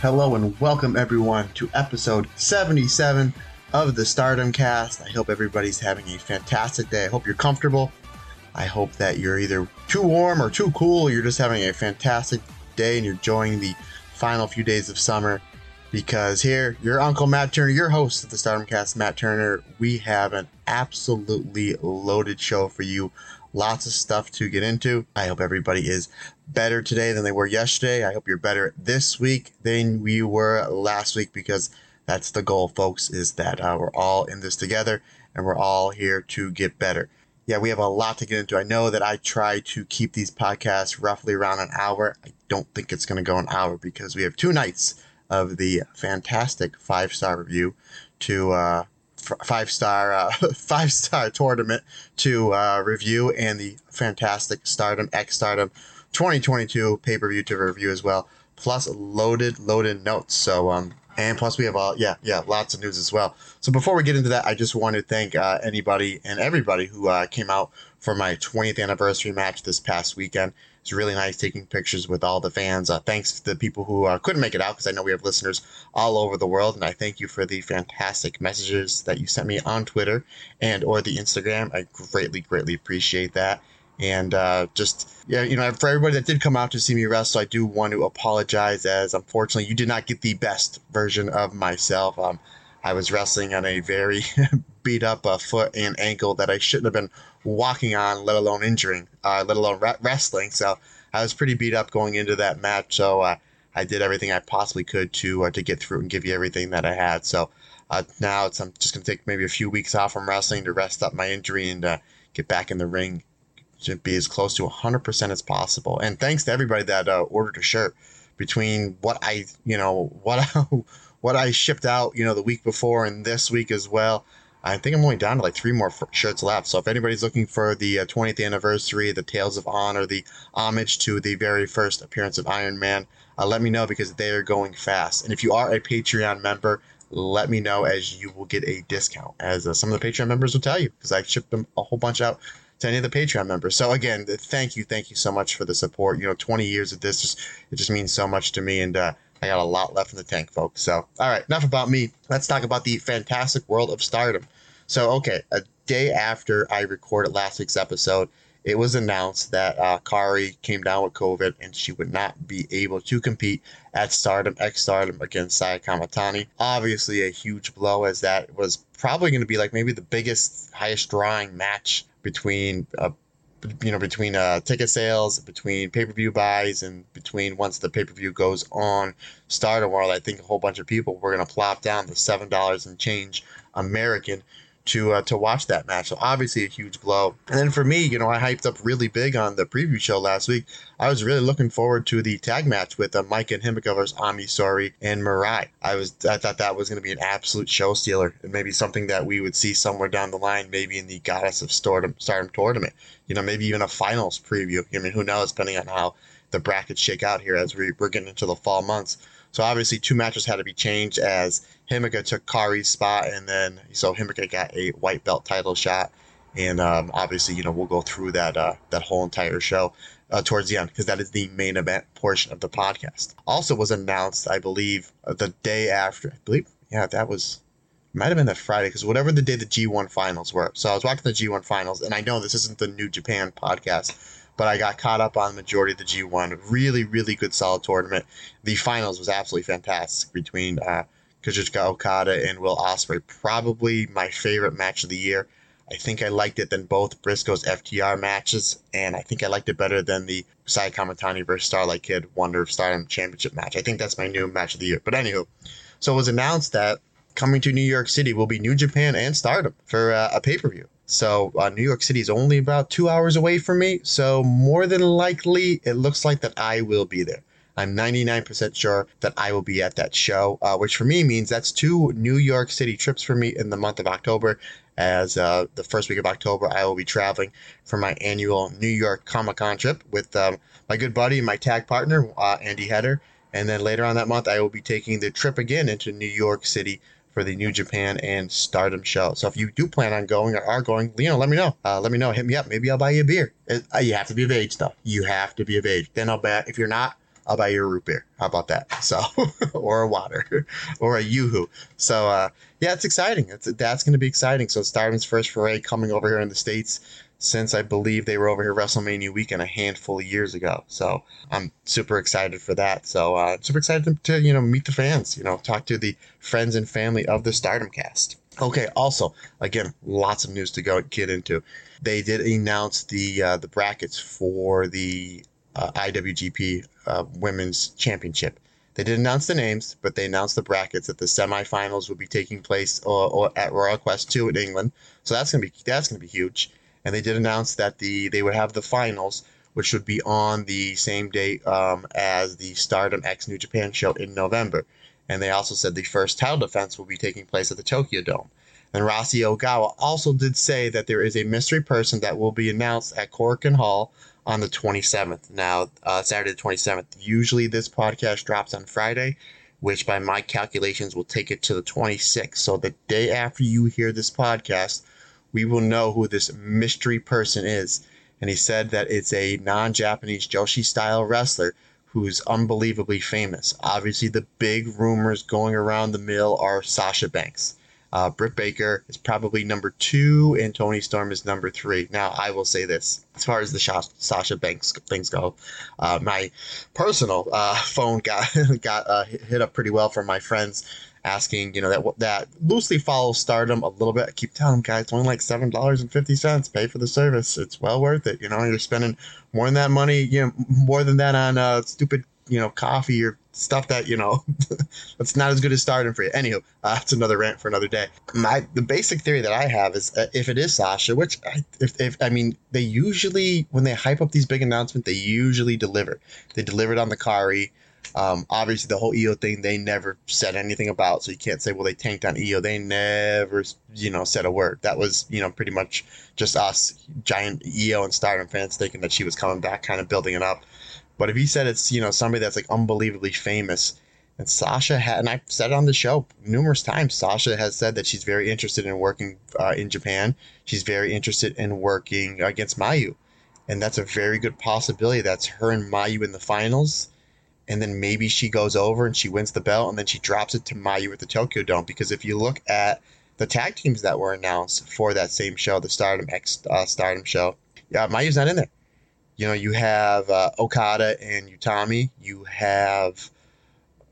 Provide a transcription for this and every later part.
Hello and welcome everyone to episode 77 of the Stardom Cast. I hope everybody's having a fantastic day. I hope you're comfortable. I hope that you're either too warm or too cool, or you're just having a fantastic day and you're enjoying the final few days of summer. Because here, your Uncle Matt Turner, your host of the Stardom Cast, Matt Turner, we have an absolutely loaded show for you. Lots of stuff to get into. I hope everybody is better today than they were yesterday. I hope you're better this week than we were last week because that's the goal, folks, is that uh, we're all in this together and we're all here to get better. Yeah, we have a lot to get into. I know that I try to keep these podcasts roughly around an hour. I don't think it's going to go an hour because we have two nights of the fantastic five star review to uh, five star uh, five star tournament to uh, review and the fantastic Stardom X Stardom 2022 pay per view to review as well. Plus loaded loaded notes. So um and plus we have all yeah yeah lots of news as well. So before we get into that, I just want to thank uh, anybody and everybody who uh, came out for my 20th anniversary match this past weekend. It's really nice taking pictures with all the fans. Uh, thanks to the people who uh, couldn't make it out because I know we have listeners all over the world, and I thank you for the fantastic messages that you sent me on Twitter and or the Instagram. I greatly, greatly appreciate that. And uh, just yeah, you know, for everybody that did come out to see me wrestle, I do want to apologize as unfortunately you did not get the best version of myself. Um, I was wrestling on a very beat up a foot and ankle that I shouldn't have been walking on, let alone injuring, uh, let alone re- wrestling. So I was pretty beat up going into that match. So uh, I did everything I possibly could to uh, to get through and give you everything that I had. So uh, now it's I'm just gonna take maybe a few weeks off from wrestling to rest up my injury and uh, get back in the ring to be as close to 100% as possible. And thanks to everybody that ordered a shirt between what I you know what I, what I shipped out you know the week before and this week as well. I think I'm only down to like three more shirts left. So if anybody's looking for the uh, 20th anniversary, the Tales of Honor, the homage to the very first appearance of Iron Man, uh, let me know because they are going fast. And if you are a Patreon member, let me know as you will get a discount, as uh, some of the Patreon members will tell you, because I shipped them a whole bunch out to any of the Patreon members. So again, thank you, thank you so much for the support. You know, 20 years of this just it just means so much to me, and uh, I got a lot left in the tank, folks. So, all right, enough about me. Let's talk about the fantastic world of stardom. So, okay, a day after I recorded last week's episode, it was announced that uh, Kairi came down with COVID and she would not be able to compete at Stardom X Stardom against Saya Kamitani. Obviously, a huge blow, as that was probably going to be like maybe the biggest, highest drawing match between uh, you know, between uh, ticket sales, between pay per view buys, and between once the pay per view goes on Stardom World, I think a whole bunch of people were going to plop down the seven dollars and change American to uh, to watch that match. So obviously a huge blow. And then for me, you know, I hyped up really big on the preview show last week. I was really looking forward to the tag match with uh, Maika and Himeka versus Ami Sourei and Mirai. I was I thought that was going to be an absolute show stealer and maybe something that we would see somewhere down the line, maybe in the Goddess of Stardom, Stardom tournament. You know, maybe even a finals preview. I mean, who knows, depending on how the brackets shake out here as we, we're getting into the fall months. So obviously, two matches had to be changed as Himeka took Kairi's spot, and then so Himeka got a white belt title shot. And um, obviously, you know, we'll go through that uh, that whole entire show uh, towards the end because that is the main event portion of the podcast. Also, was announced, I believe, uh, the day after. I believe, yeah, that was might have been that Friday because whatever the day the G1 finals were. So I was watching the G1 finals, and I know this isn't the New Japan podcast, but I got caught up on the majority of the G1. Really, really good, solid tournament. The finals was absolutely fantastic between uh, Kazuchika Okada and Will Ospreay. Probably my favorite match of the year. I think I liked it than both Briscoe's FTR matches, and I think I liked it better than the Sai Kamitani versus Starlight Kid Wonder of Stardom Championship match. I think that's my new match of the year. But anywho, so it was announced that coming to New York City will be New Japan and Stardom for uh, a pay per view. So uh, New York City is only about two hours away from me. So more than likely, it looks like that I will be there. I'm 99% sure that I will be at that show, uh, which for me means that's two New York City trips for me in the month of October. As uh, the first week of October, I will be traveling for my annual New York Comic Con trip with um, my good buddy and my tag partner, uh, Andy Header. And then later on that month, I will be taking the trip again into New York City for the New Japan and Stardom show. So if you do plan on going or are going, you know, let me know. Uh, let me know. Hit me up. Maybe I'll buy you a beer. It, uh, you have to be of age, though. You have to be of age. Then I'll bet if you're not, I'll buy you a root beer. How about that? So, or a water, or a yoo-hoo. So, uh, yeah, it's exciting. It's, that's going to be exciting. So, Stardom's first foray coming over here in the states since I believe they were over here WrestleMania weekend a handful of years ago. So I'm super excited for that. So uh, super excited to, to, you know meet the fans, you know, talk to the friends and family of the Stardom cast. Okay, also again, lots of news to go get into. They did announce the uh, the brackets for the uh, IWGP uh, Women's Championship. They did announce the names, but they announced the brackets that the semifinals will be taking place or, or at Royal Quest 2 in England. So that's gonna be that's gonna be huge and they did announce that the they would have the finals, which would be on the same date um, as the Stardom X New Japan show in November. And they also said the first title defense will be taking place at the Tokyo Dome. And Rossy Ogawa also did say that there is a mystery person that will be announced at Korakuen Hall on the 27th. Now, uh, Saturday the 27th. Usually this podcast drops on Friday, which by my calculations will take it to the 26th. So the day after you hear this podcast, we will know who this mystery person is. And he said that it's a non Japanese Joshi style wrestler who's unbelievably famous. Obviously, the big rumors going around the mill are Sasha Banks. Uh, Britt Baker is probably number two, and Toni Storm is number three. Now, I will say this as far as the Sasha Banks things go, uh, my personal uh, phone got got uh, hit up pretty well from my friends asking, you know, that that loosely follows Stardom a little bit. I keep telling guys, it's only like seven dollars and fifty cents. Pay for the service; it's well worth it. You know, you're spending more than that money, you know, more than that on uh, stupid, you know, coffee or stuff that you know that's not as good as Stardom for you. Anywho, uh, that's another rant for another day. My the basic theory that I have is uh, if it is Sasha, which I, if, if I mean they usually when they hype up these big announcements, they usually deliver. They delivered on the Kairi. Um, obviously, the whole Io thing they never said anything about, so you can't say, well, they tanked on Io. They never, you know, said a word. That was, you know, pretty much just us, giant Io and Stardom fans, thinking that she was coming back, kind of building it up. But if he said it's, you know, somebody that's like unbelievably famous, and Sasha had, and I've said it on the show numerous times, Sasha has said that she's very interested in working uh, in Japan. She's very interested in working against Mayu. And that's a very good possibility. That's her and Mayu in the finals and then maybe she goes over and she wins the belt and then she drops it to Mayu at the Tokyo Dome. Because if you look at the tag teams that were announced for that same show, the Stardom X uh, Stardom show, yeah, Mayu's not in there. You know, you have uh, Okada and Utami. You have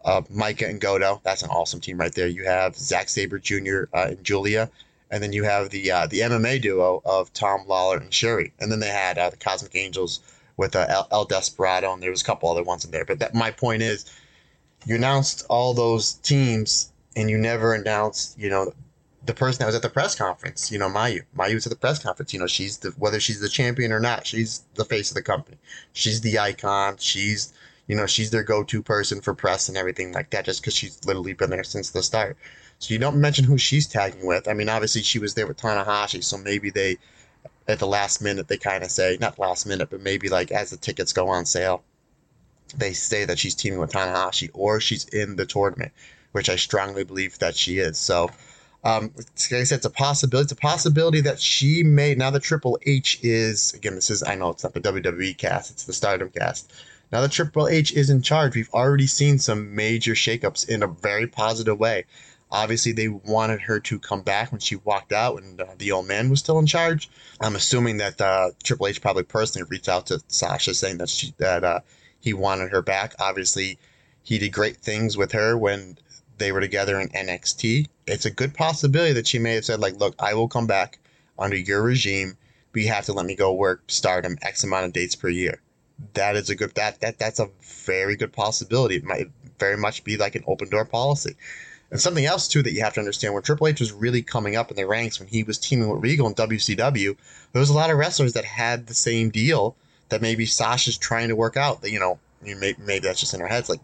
uh, Maika and Goto. That's an awesome team right there. You have Zack Sabre Jr. Uh, and Julia, And then you have the uh, the MMA duo of Tom Lawlor and Syuri. And then they had uh, the Cosmic Angels with uh, El, El Desperado, and there was a couple other ones in there. But that my point is, you announced all those teams, and you never announced, you know, the person that was at the press conference. You know, Mayu. Mayu was at the press conference. You know, she's the whether she's the champion or not, she's the face of the company. She's the icon. She's you know, she's their go-to person for press and everything like that, just because she's literally been there since the start. So you don't mention who she's tagging with. I mean, obviously she was there with Tanahashi, so maybe they at the last minute they kind of say not last minute but maybe like as the tickets go on sale they say that she's teaming with Tanahashi or she's in the tournament which I strongly believe that she is so um, like I said, it's a possibility. It's a possibility that she may now the Triple H is again. This is I know it's not the WWE cast; it's the Stardom cast. Now the Triple H is in charge. We've already seen some major shakeups in a very positive way. Obviously, they wanted her to come back when she walked out when uh, the old man was still in charge. I'm assuming that uh, Triple H probably personally reached out to Sasha saying that she that uh, he wanted her back. Obviously, he did great things with her when they were together in NXT. It's a good possibility that she may have said, like, look, I will come back under your regime, but you have to let me go work stardom X amount of dates per year. That is a good that that that's a very good possibility. It might very much be like an open door policy. And something else too that you have to understand when Triple H was really coming up in the ranks when he was teaming with Regal in WCW, there was a lot of wrestlers that had the same deal that maybe Sasha's trying to work out. That you know, maybe, maybe that's just in our heads, like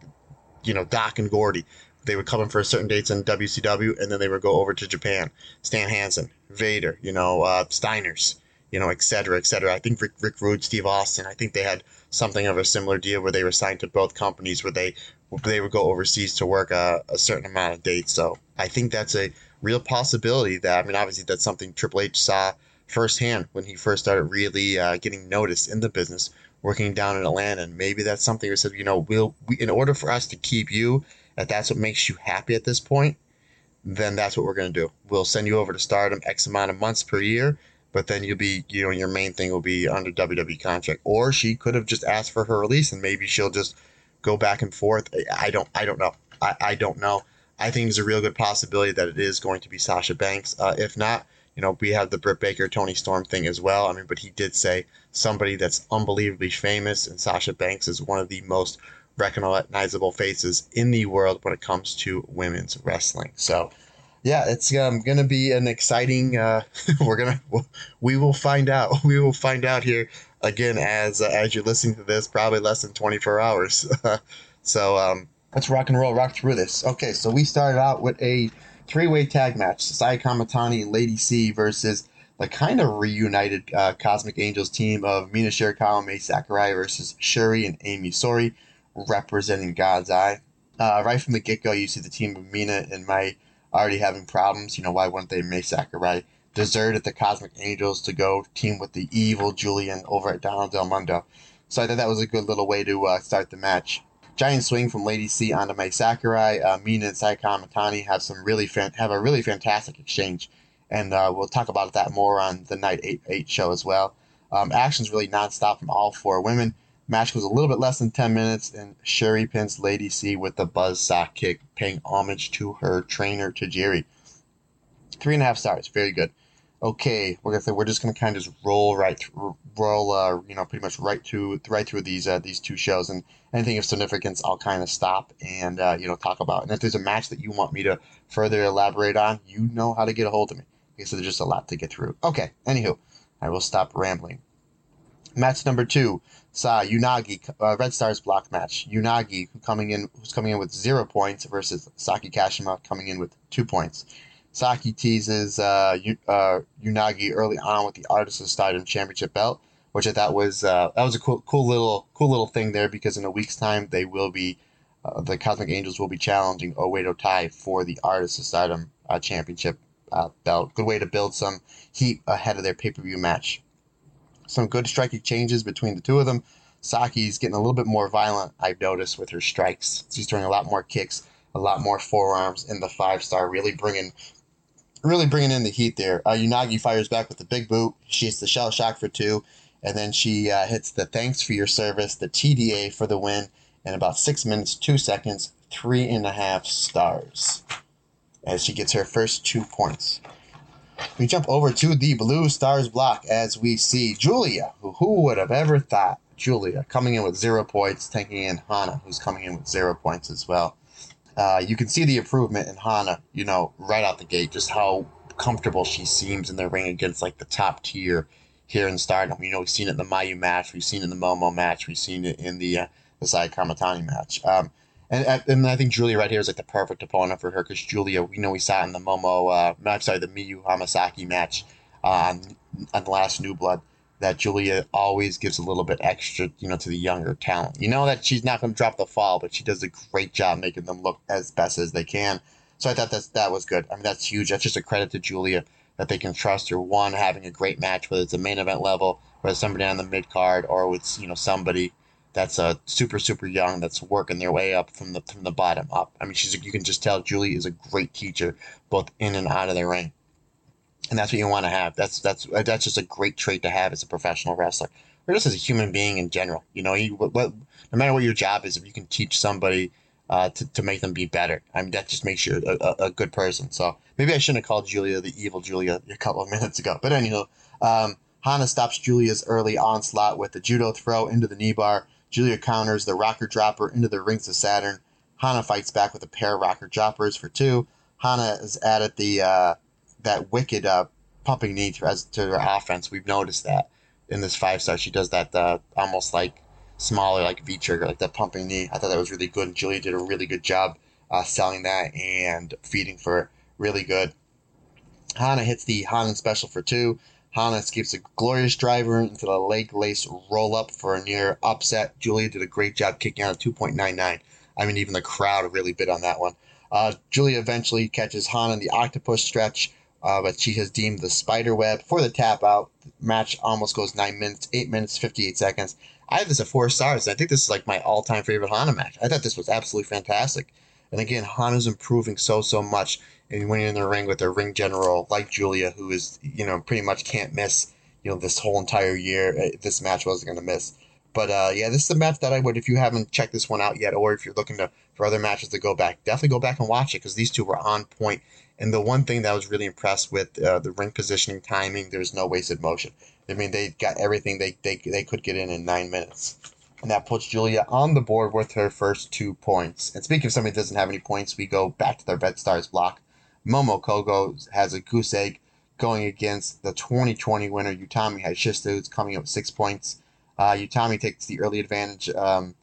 you know Doc and Gordy they would come in for certain dates in WCW, and then they would go over to Japan. Stan Hansen, Vader, you know, uh, Steiners, you know, et cetera, et cetera. I think Rick, Rick Rude, Steve Austin, I think they had something of a similar deal where they were signed to both companies where they they would go overseas to work a, a certain amount of dates. So I think that's a real possibility. That I mean, obviously that's something Triple H saw firsthand when he first started really uh, getting noticed in the business, working down in Atlanta. And maybe that's something he said, you know, we'll we, in order for us to keep you if that's what makes you happy at this point, then that's what we're going to do. We'll send you over to Stardom X amount of months per year, but then you'll be, you know, your main thing will be under WWE contract. Or she could have just asked for her release, and maybe she'll just go back and forth. I don't, I don't know. I, I don't know. I think there's a real good possibility that it is going to be Sasha Banks. Uh, if not, you know, we have the Britt Baker, Toni Storm thing as well. I mean, but he did say somebody that's unbelievably famous, and Sasha Banks is one of the most recognizable faces in the world when it comes to women's wrestling. So, yeah, it's um, going to be an exciting. Uh, we're gonna we will find out. We will find out here again as uh, as you're listening to this, probably less than 24 hours. so um, let's rock and roll, rock through this. Okay, so we started out with a three-way tag match: Saya Kamitani and Lady C versus the kind of reunited uh, Cosmic Angels team of Mina Shirakawa, Mai Sakurai versus Syuri and Ami Sourei representing God's eye. Uh, right from the get go, you see the team of Mina and Mai already having problems. You know, why wouldn't they Mai Sakurai deserted the Cosmic Angels to go team with the evil Julian over at Donna Del Mondo. So I thought that was a good little way to uh, start the match. Giant swing from Lady C onto Mai Sakurai. Uh, Mina and Saya Kamitani have some really fan- have a really fantastic exchange, and uh, we'll talk about that more on the Night 8 8 show as well. Um, action's really nonstop from all four women. Match was a little bit less than 10 minutes, and Syuri pins Lady C with the buzz saw kick, paying homage to her trainer, Tajiri. Three and a half stars. Very good. Okay, we're gonna say we're just gonna kind of just roll right, through, roll, uh, you know, pretty much right through, right through these uh, these two shows, and anything of significance, I'll kind of stop and uh, you know talk about. And if there's a match that you want me to further elaborate on, you know how to get a hold of me. So there's just a lot to get through. Okay, anywho, I will stop rambling. Match number two, Sa Unagi uh, Red Stars block match. Unagi coming in who's coming in with zero points versus Saki Kashima coming in with two points. Saki teases uh, uh, Unagi early on with the Artist of Stardom Championship belt, which I thought was uh, that was a cool, cool little cool little thing there because in a week's time they will be uh, the Cosmic Angels will be challenging Oedo Tai for the Artist of Stardom Championship uh, belt. Good way to build some heat ahead of their pay per view match some good striking changes between the two of them. Saki's getting a little bit more violent, I've noticed, with her strikes. She's throwing a lot more kicks, a lot more forearms in the five star, really bringing really bringing in the heat there. Uh, Unagi fires back with the big boot. She hits the shell shock for two, and then she uh, hits the thanks for your service, the TDA for the win, in about six minutes, two seconds, three and a half stars, as she gets her first two points. We jump over to the Blue Stars block as we see Julia, who, who would have ever thought Julia coming in with zero points, taking in Hana, who's coming in with zero points as well. Uh, you can see the improvement in Hana, you know, right out the gate, just how comfortable she seems in the ring against like the top tier here in Stardom. You know, we've seen it in the Mayu match, we've seen it in the Momo match, we've seen it in the uh, the Saya Kamitani match. Um, and, and I think Julia right here is like the perfect opponent for her because Julia, we know, we saw in the Momo, uh, I'm sorry, the Miyu Amasaki match on, on the last New Blood that Julia always gives a little bit extra, you know, to the younger talent. You know that she's not going to drop the fall, but she does a great job making them look as best as they can. So I thought that that was good. I mean, that's huge. That's just a credit to Julia that they can trust her. One, having a great match, whether it's a main event level, whether somebody on the mid card, or with you know somebody that's uh, super super young that's working their way up from the from the bottom up. I mean, she's you can just tell Julie is a great teacher both in and out of the ring, and that's what you want to have. That's that's that's just a great trait to have as a professional wrestler, or just as a human being in general. You know, you what, no matter what your job is, if you can teach somebody uh, to, to make them be better. I mean, that just makes you a, a, good person. So maybe I shouldn't have called Julia the evil Julia a couple of minutes ago. But anywho, um, Hana stops Julia's early onslaught with the judo throw into the knee bar. Julia counters the rocker dropper into the rings of Saturn. Hana fights back with a pair of rocker droppers for two. Hana has added the uh, that wicked uh, pumping knee to, as, to her offense. We've noticed that in this five star. She does that uh, almost like smaller, like V trigger, like that pumping knee. I thought that was really good. And Julia did a really good job uh, selling that and feeding for it. Really good. Hana hits the Hanan special for two. Hana escapes a glorious driver into the leg lace roll up for a near upset. Julia did a great job kicking out a 2.99. I mean, even the crowd really bit on that one. Uh, Julia eventually catches Hana in the octopus stretch, uh, but she has deemed the spider web for the tap out. Match almost goes nine minutes, eight minutes, 58 seconds. I have this at four stars. I think this is like my all time favorite Hana match. I thought this was absolutely fantastic. And again, Hana's improving so, so much. And you're in the ring with a ring general like Julia, who is, you know, pretty much can't miss, you know, this whole entire year, uh, this match wasn't going to miss. But uh, yeah, this is a match that I would, if you haven't checked this one out yet, or if you're looking to for other matches to go back, definitely go back and watch it because these two were on point. And the one thing that I was really impressed with uh, the ring positioning, timing, there's no wasted motion. I mean, they got everything they, they, they could get in in nine minutes. And that puts Julia on the board with her first two points. And speaking of somebody that doesn't have any points, we go back to their Red Stars block. Momo Kohgo has a goose egg going against the 2020 winner Utami Hayashishita, who's coming up with six points. Uh, Utami takes the early advantage um,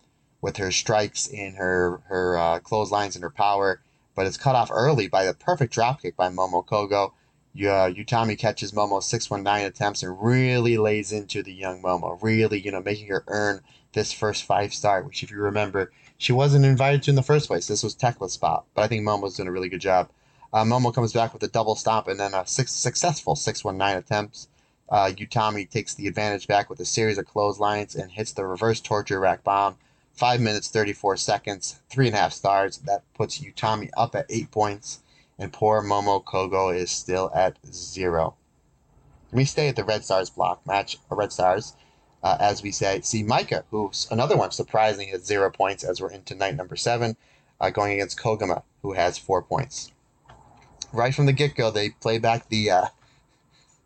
with her strikes and her her uh, clotheslines and her power, but it's cut off early by the perfect dropkick by Momo Kohgo. Uh, Utami catches Momo 619 attempts and really lays into the young Momo, really, you know, making her earn this first five star, which, if you remember, she wasn't invited to in the first place. This was Tekla's spot, but I think Momo's doing a really good job. Uh, Momo comes back with a double stomp and then a six, successful 619 attempts. Uh, Utami takes the advantage back with a series of clotheslines and hits the reverse torture rack bomb. Five minutes, 34 seconds, three and a half stars. That puts Utami up at eight points, and poor Momo Kohgo is still at zero. We stay at the Red Stars block match, uh, Red Stars, uh, as we say, see Maika, who's another one surprisingly at zero points as we're into night number seven, uh, going against Koguma, who has four points. Right from the get go, they play back the uh,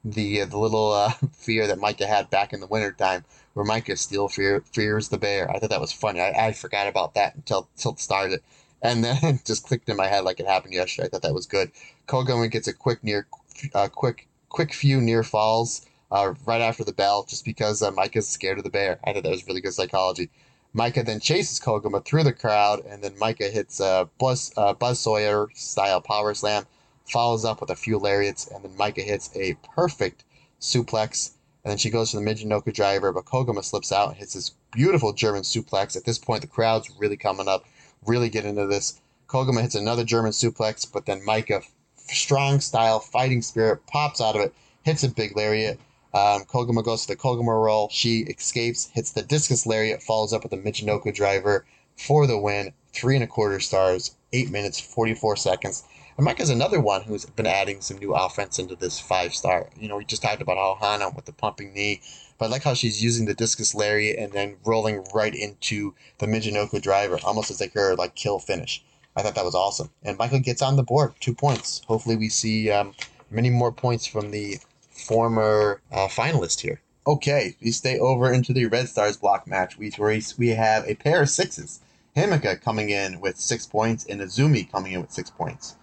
the uh, the little uh, fear that Maika had back in the wintertime, where Maika still fear, fears the bear. I thought that was funny. I, I forgot about that until until it started, and then just clicked in my head like it happened yesterday. I thought that was good. Koguma gets a quick near, uh, quick quick few near falls uh, right after the bell, just because uh, Maika's scared of the bear. I thought that was really good psychology. Maika then chases Koguma through the crowd, and then Maika hits a Buzz, uh, Buzz Sawyer style power slam follows up with a few lariats, and then Maika hits a perfect suplex. And then she goes for the Michinoku driver, but Koguma slips out and hits this beautiful German suplex. At this point, the crowd's really coming up, really get into this. Koguma hits another German suplex, but then Maika, strong style, fighting spirit, pops out of it, hits a big lariat. Um, Koguma goes to the Koguma roll. She escapes, hits the discus lariat, follows up with the Michinoku driver for the win. Three and a quarter stars, eight minutes, 44 seconds. And Maika is another one who's been adding some new offense into this five star. You know, we just talked about how with the pumping knee, but I like how she's using the discus lariat and then rolling right into the Michinoku driver, almost as like her like kill finish. I thought that was awesome. And Michael gets on the board, two points. Hopefully, we see um, many more points from the former uh, finalist here. Okay, we stay over into the Red Stars block match. We we have a pair of sixes. Himeka coming in with six points and Azumi coming in with six points.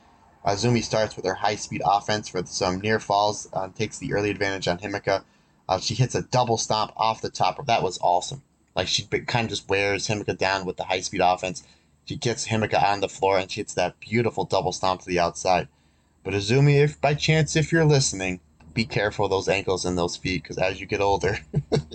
Azumi starts with her high speed offense with some near falls, uh, takes the early advantage on Himeka. Uh, she hits a double stomp off the top. That was awesome. Like she kind of just wears Himeka down with the high speed offense. She gets Himeka on the floor and she hits that beautiful double stomp to the outside. But Azumi, if by chance, if you're listening, be careful those ankles and those feet because as you get older,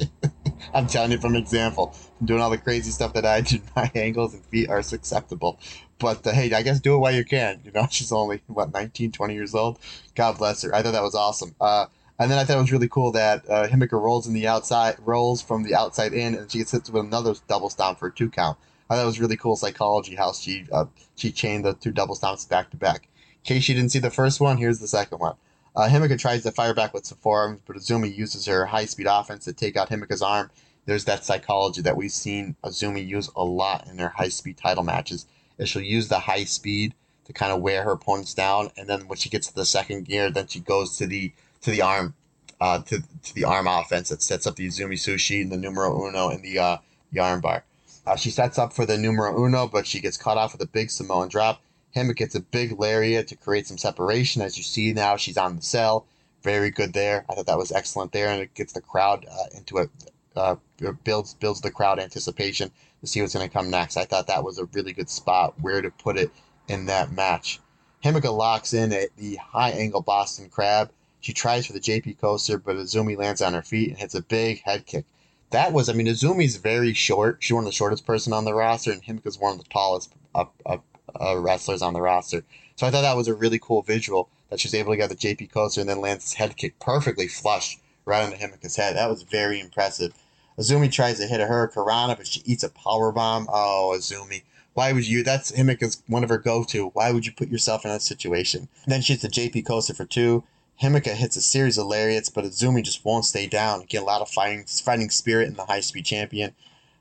I'm telling you from example, from doing all the crazy stuff that I do, my ankles and feet are susceptible. But uh, hey, I guess do it while you can. You know, she's only, what, 19, 20 years old? God bless her. I thought that was awesome. Uh, and then I thought it was really cool that uh, Himeka rolls in the outside, rolls from the outside in, and she gets hit with another double stomp for a two count. I thought it was really cool psychology how she uh, she chained the two double stomps back to back. In case you didn't see the first one, here's the second one. Uh, Himeka tries to fire back with some forearms, but Azumi uses her high speed offense to take out Himeka's arm. There's that psychology that we've seen Azumi use a lot in their high speed title matches is she'll use the high speed to kind of wear her opponents down, and then when she gets to the second gear, then she goes to the to the arm, uh, to to the arm offense that sets up the Azumi Sushi and the Numero Uno and the uh, the arm bar. Uh, she sets up for the Numero Uno, but she gets caught off with a big Samoan drop. Himik gets a big lariat to create some separation. As you see now, she's on the cell. Very good there. I thought that was excellent there, and it gets the crowd uh, into a uh, builds builds the crowd anticipation to see what's going to come next. I thought that was a really good spot where to put it in that match. Himeka locks in at the high angle Boston Crab. She tries for the JP coaster, but Azumi lands on her feet and hits a big head kick. That was, I mean, Azumi's very short. She's one of the shortest person on the roster, and Himeka's one of the tallest uh, wrestlers on the roster. So I thought that was a really cool visual that she was able to get the JP coaster and then lands head kick perfectly flush right onto Himeka's head. That was very impressive. Azumi tries to hit a Hurricanrana, but she eats a power bomb. Oh, Azumi. Why would you? That's Himeka's one of her go-to. Why would you put yourself in that situation? Then she hits a JP coaster for two. Himeka hits a series of lariats, but Azumi just won't stay down. Get a lot of fighting, fighting spirit in the high-speed champion.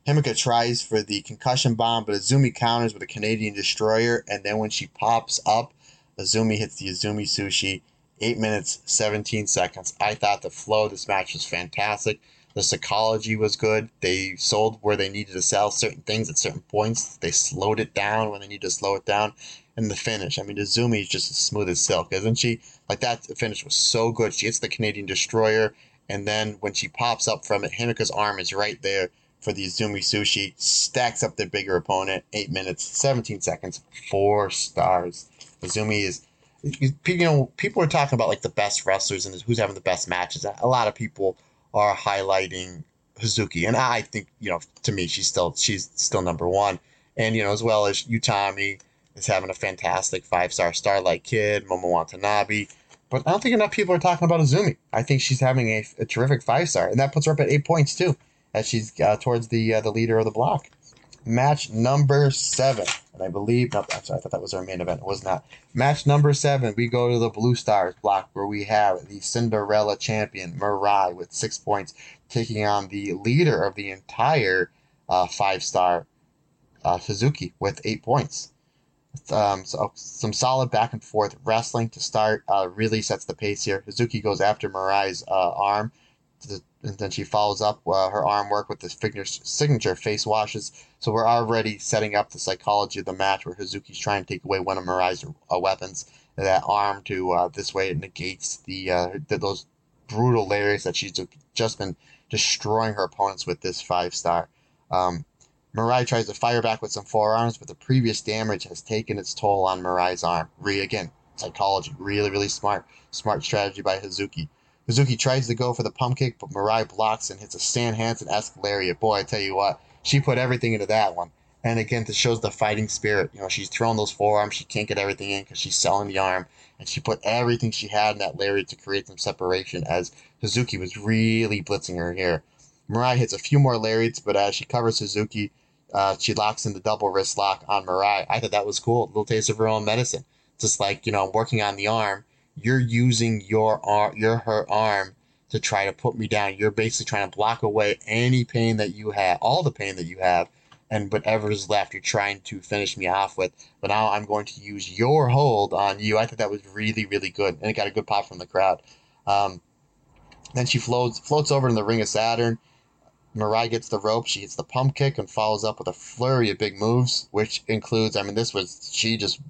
Himeka tries for the concussion bomb, but Azumi counters with a Canadian destroyer, and then when she pops up, Azumi hits the Azumi sushi. 8 minutes, 17 seconds. I thought the flow of this match was fantastic. The psychology was good. They sold where they needed to sell certain things at certain points. They slowed it down when they needed to slow it down. And the finish, I mean, Azumi is just as smooth as silk, isn't she? Like that finish was so good. She hits the Canadian Destroyer, and then when she pops up from it, Himeka's arm is right there for the Azumi Sushi. Stacks up the bigger opponent. Eight minutes, 17 seconds, four stars. Azumi is you know, people are talking about like the best wrestlers and who's having the best matches. A lot of people are highlighting Hazuki, and I think you know to me she's still she's still number one, and you know as well as Utami is having a fantastic five star Starlight Kid, Momo Watanabe. But I don't think enough people are talking about Azumi. I think she's having a, a terrific five star, and that puts her up at eight points too, as she's uh, towards the uh, the leader of the block match number seven. And I believe, no, I'm sorry, I thought that was our main event. It was not. Match number seven, we go to the Blue Stars block where we have the Cinderella champion, Mirai, with six points, taking on the leader of the entire uh, five star, uh, Hazuki, with eight points. Um, so some solid back and forth wrestling to start uh, really sets the pace here. Hazuki goes after Mirai's uh, arm, to, and then she follows up uh, her arm work with the signature face washes so we're already setting up the psychology of the match where Hazuki's trying to take away one of Mirai's uh, weapons. That arm to uh, this way it negates the, uh, the those brutal layers that she's just been destroying her opponents with this five star. Um, Mirai tries to fire back with some forearms, but the previous damage has taken its toll on Mirai's arm. Re again, psychology, really, really smart, smart strategy by Hazuki. Hazuki tries to go for the pump kick, but Mirai blocks and hits a Stan Hansen-esque lariat. Boy, I tell you what, she put everything into that one. And again, this shows the fighting spirit. You know, she's throwing those forearms. She can't get everything in because she's selling the arm. And she put everything she had in that lariat to create some separation as Hazuki was really blitzing her here. Mirai hits a few more lariats, but as she covers Hazuki, uh, she locks in the double wrist lock on Mirai. I thought that was cool. A little taste of her own medicine. Just like, you know, working on the arm, you're using your arm, your her arm to try to put me down. You're basically trying to block away any pain that you have, all the pain that you have, and whatever's left, you're trying to finish me off with. But now I'm going to use your hold on you. I thought that was really, really good, and it got a good pop from the crowd. Um, then she floats floats over in the ring of Saturn. Mirai gets the rope. She hits the pump kick and follows up with a flurry of big moves, which includes, I mean, this was, she just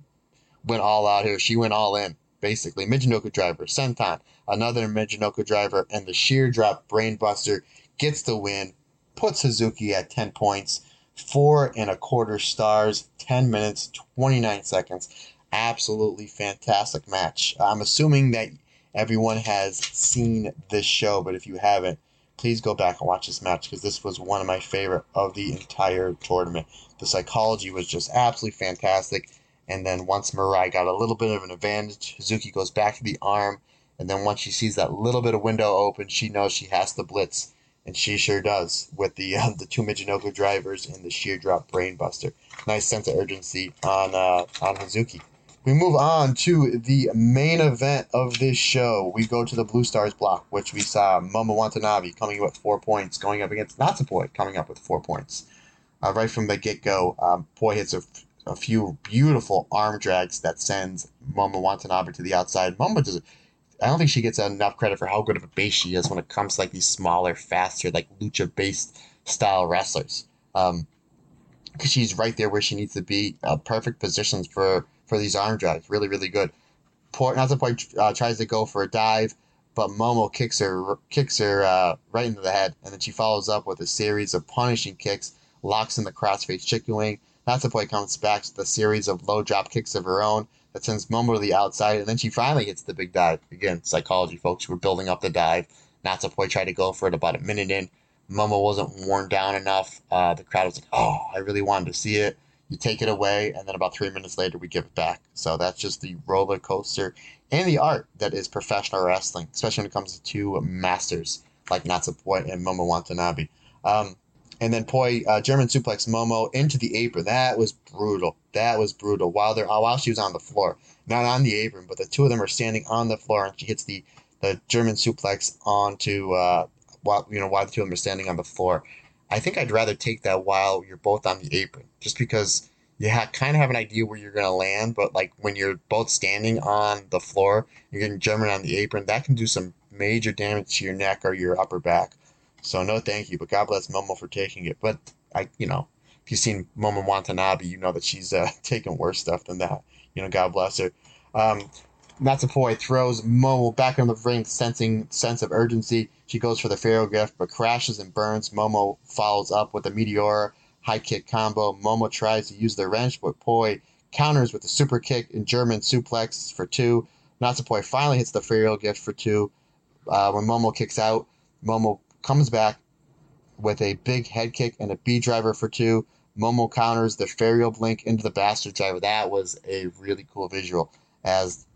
went all out here. She went all in basically. Michinoku driver, Senton, another Michinoku driver, and the sheer drop brainbuster gets the win, puts Hazuki at 10 points, four and a quarter stars, 10 minutes, 29 seconds. Absolutely fantastic match. I'm assuming that everyone has seen this show, but if you haven't, please go back and watch this match because this was one of my favorite of the entire tournament. The psychology was just absolutely fantastic. And then once Mirai got a little bit of an advantage, Hazuki goes back to the arm. And then once she sees that little bit of window open, she knows she has to blitz. And she sure does with the uh, the two Michinoku drivers and the sheer drop brainbuster. Nice sense of urgency on uh, on Hazuki. We move on to the main event of this show. We go to the Blue Stars block, which we saw Momo Watanabe coming up with four points, going up against Natsupoi coming up with four points. Uh, right from the get go, um, Poi hits a a few beautiful arm drags that sends Momo Watanabe to the outside. Momo does. I don't think she gets enough credit for how good of a base she is when it comes to like these smaller, faster, like lucha based style wrestlers. Um, because she's right there where she needs to be. Uh, perfect positions for for these arm drags. Really, really good. Port Natsupoi uh, tries to go for a dive, but Momo kicks her kicks her uh, right into the head, and then she follows up with a series of punishing kicks, locks in the crossface chicken wing. Natsupoi comes back with a series of low drop kicks of her own that sends Momo to the outside, and then she finally hits the big dive. Again, psychology, folks. We're building up the dive. Natsupoi tried to go for it about a minute in. Momo wasn't worn down enough. Uh, the crowd was like, "Oh, I really wanted to see it." You take it away, and then about three minutes later, we give it back. So that's just the roller coaster and the art that is professional wrestling, especially when it comes to masters like Natsupoi and Momo Watanabe. Um, and then Poi uh, German suplex Momo into the apron. That was brutal. That was brutal. While they're while she was on the floor, not on the apron, but the two of them are standing on the floor, and she hits the the German suplex onto uh, while you know while the two of them are standing on the floor. I think I'd rather take that while you're both on the apron, just because you ha- kind of have an idea where you're going to land, but like when you're both standing on the floor, you're getting German on the apron, that can do some major damage to your neck or your upper back. So no, thank you, but God bless Momo for taking it. But I, you know, if you've seen Momo Watanabe, you know that she's uh, worse stuff than that. You know, God bless her. Um, Natsupoi throws Momo back in the ring, sensing sense of urgency. She goes for the Pharaoh gift, but crashes and burns. Momo follows up with a meteor high kick combo. Momo tries to use the wrench, but Poi counters with a super kick and German suplex for two. Natsupoi finally hits the Pharaoh gift for two. Uh, when Momo kicks out, Momo comes back with a big head kick and a B driver for two. Momo counters the Pharaoh blink into the bastard driver. That was a really cool visual as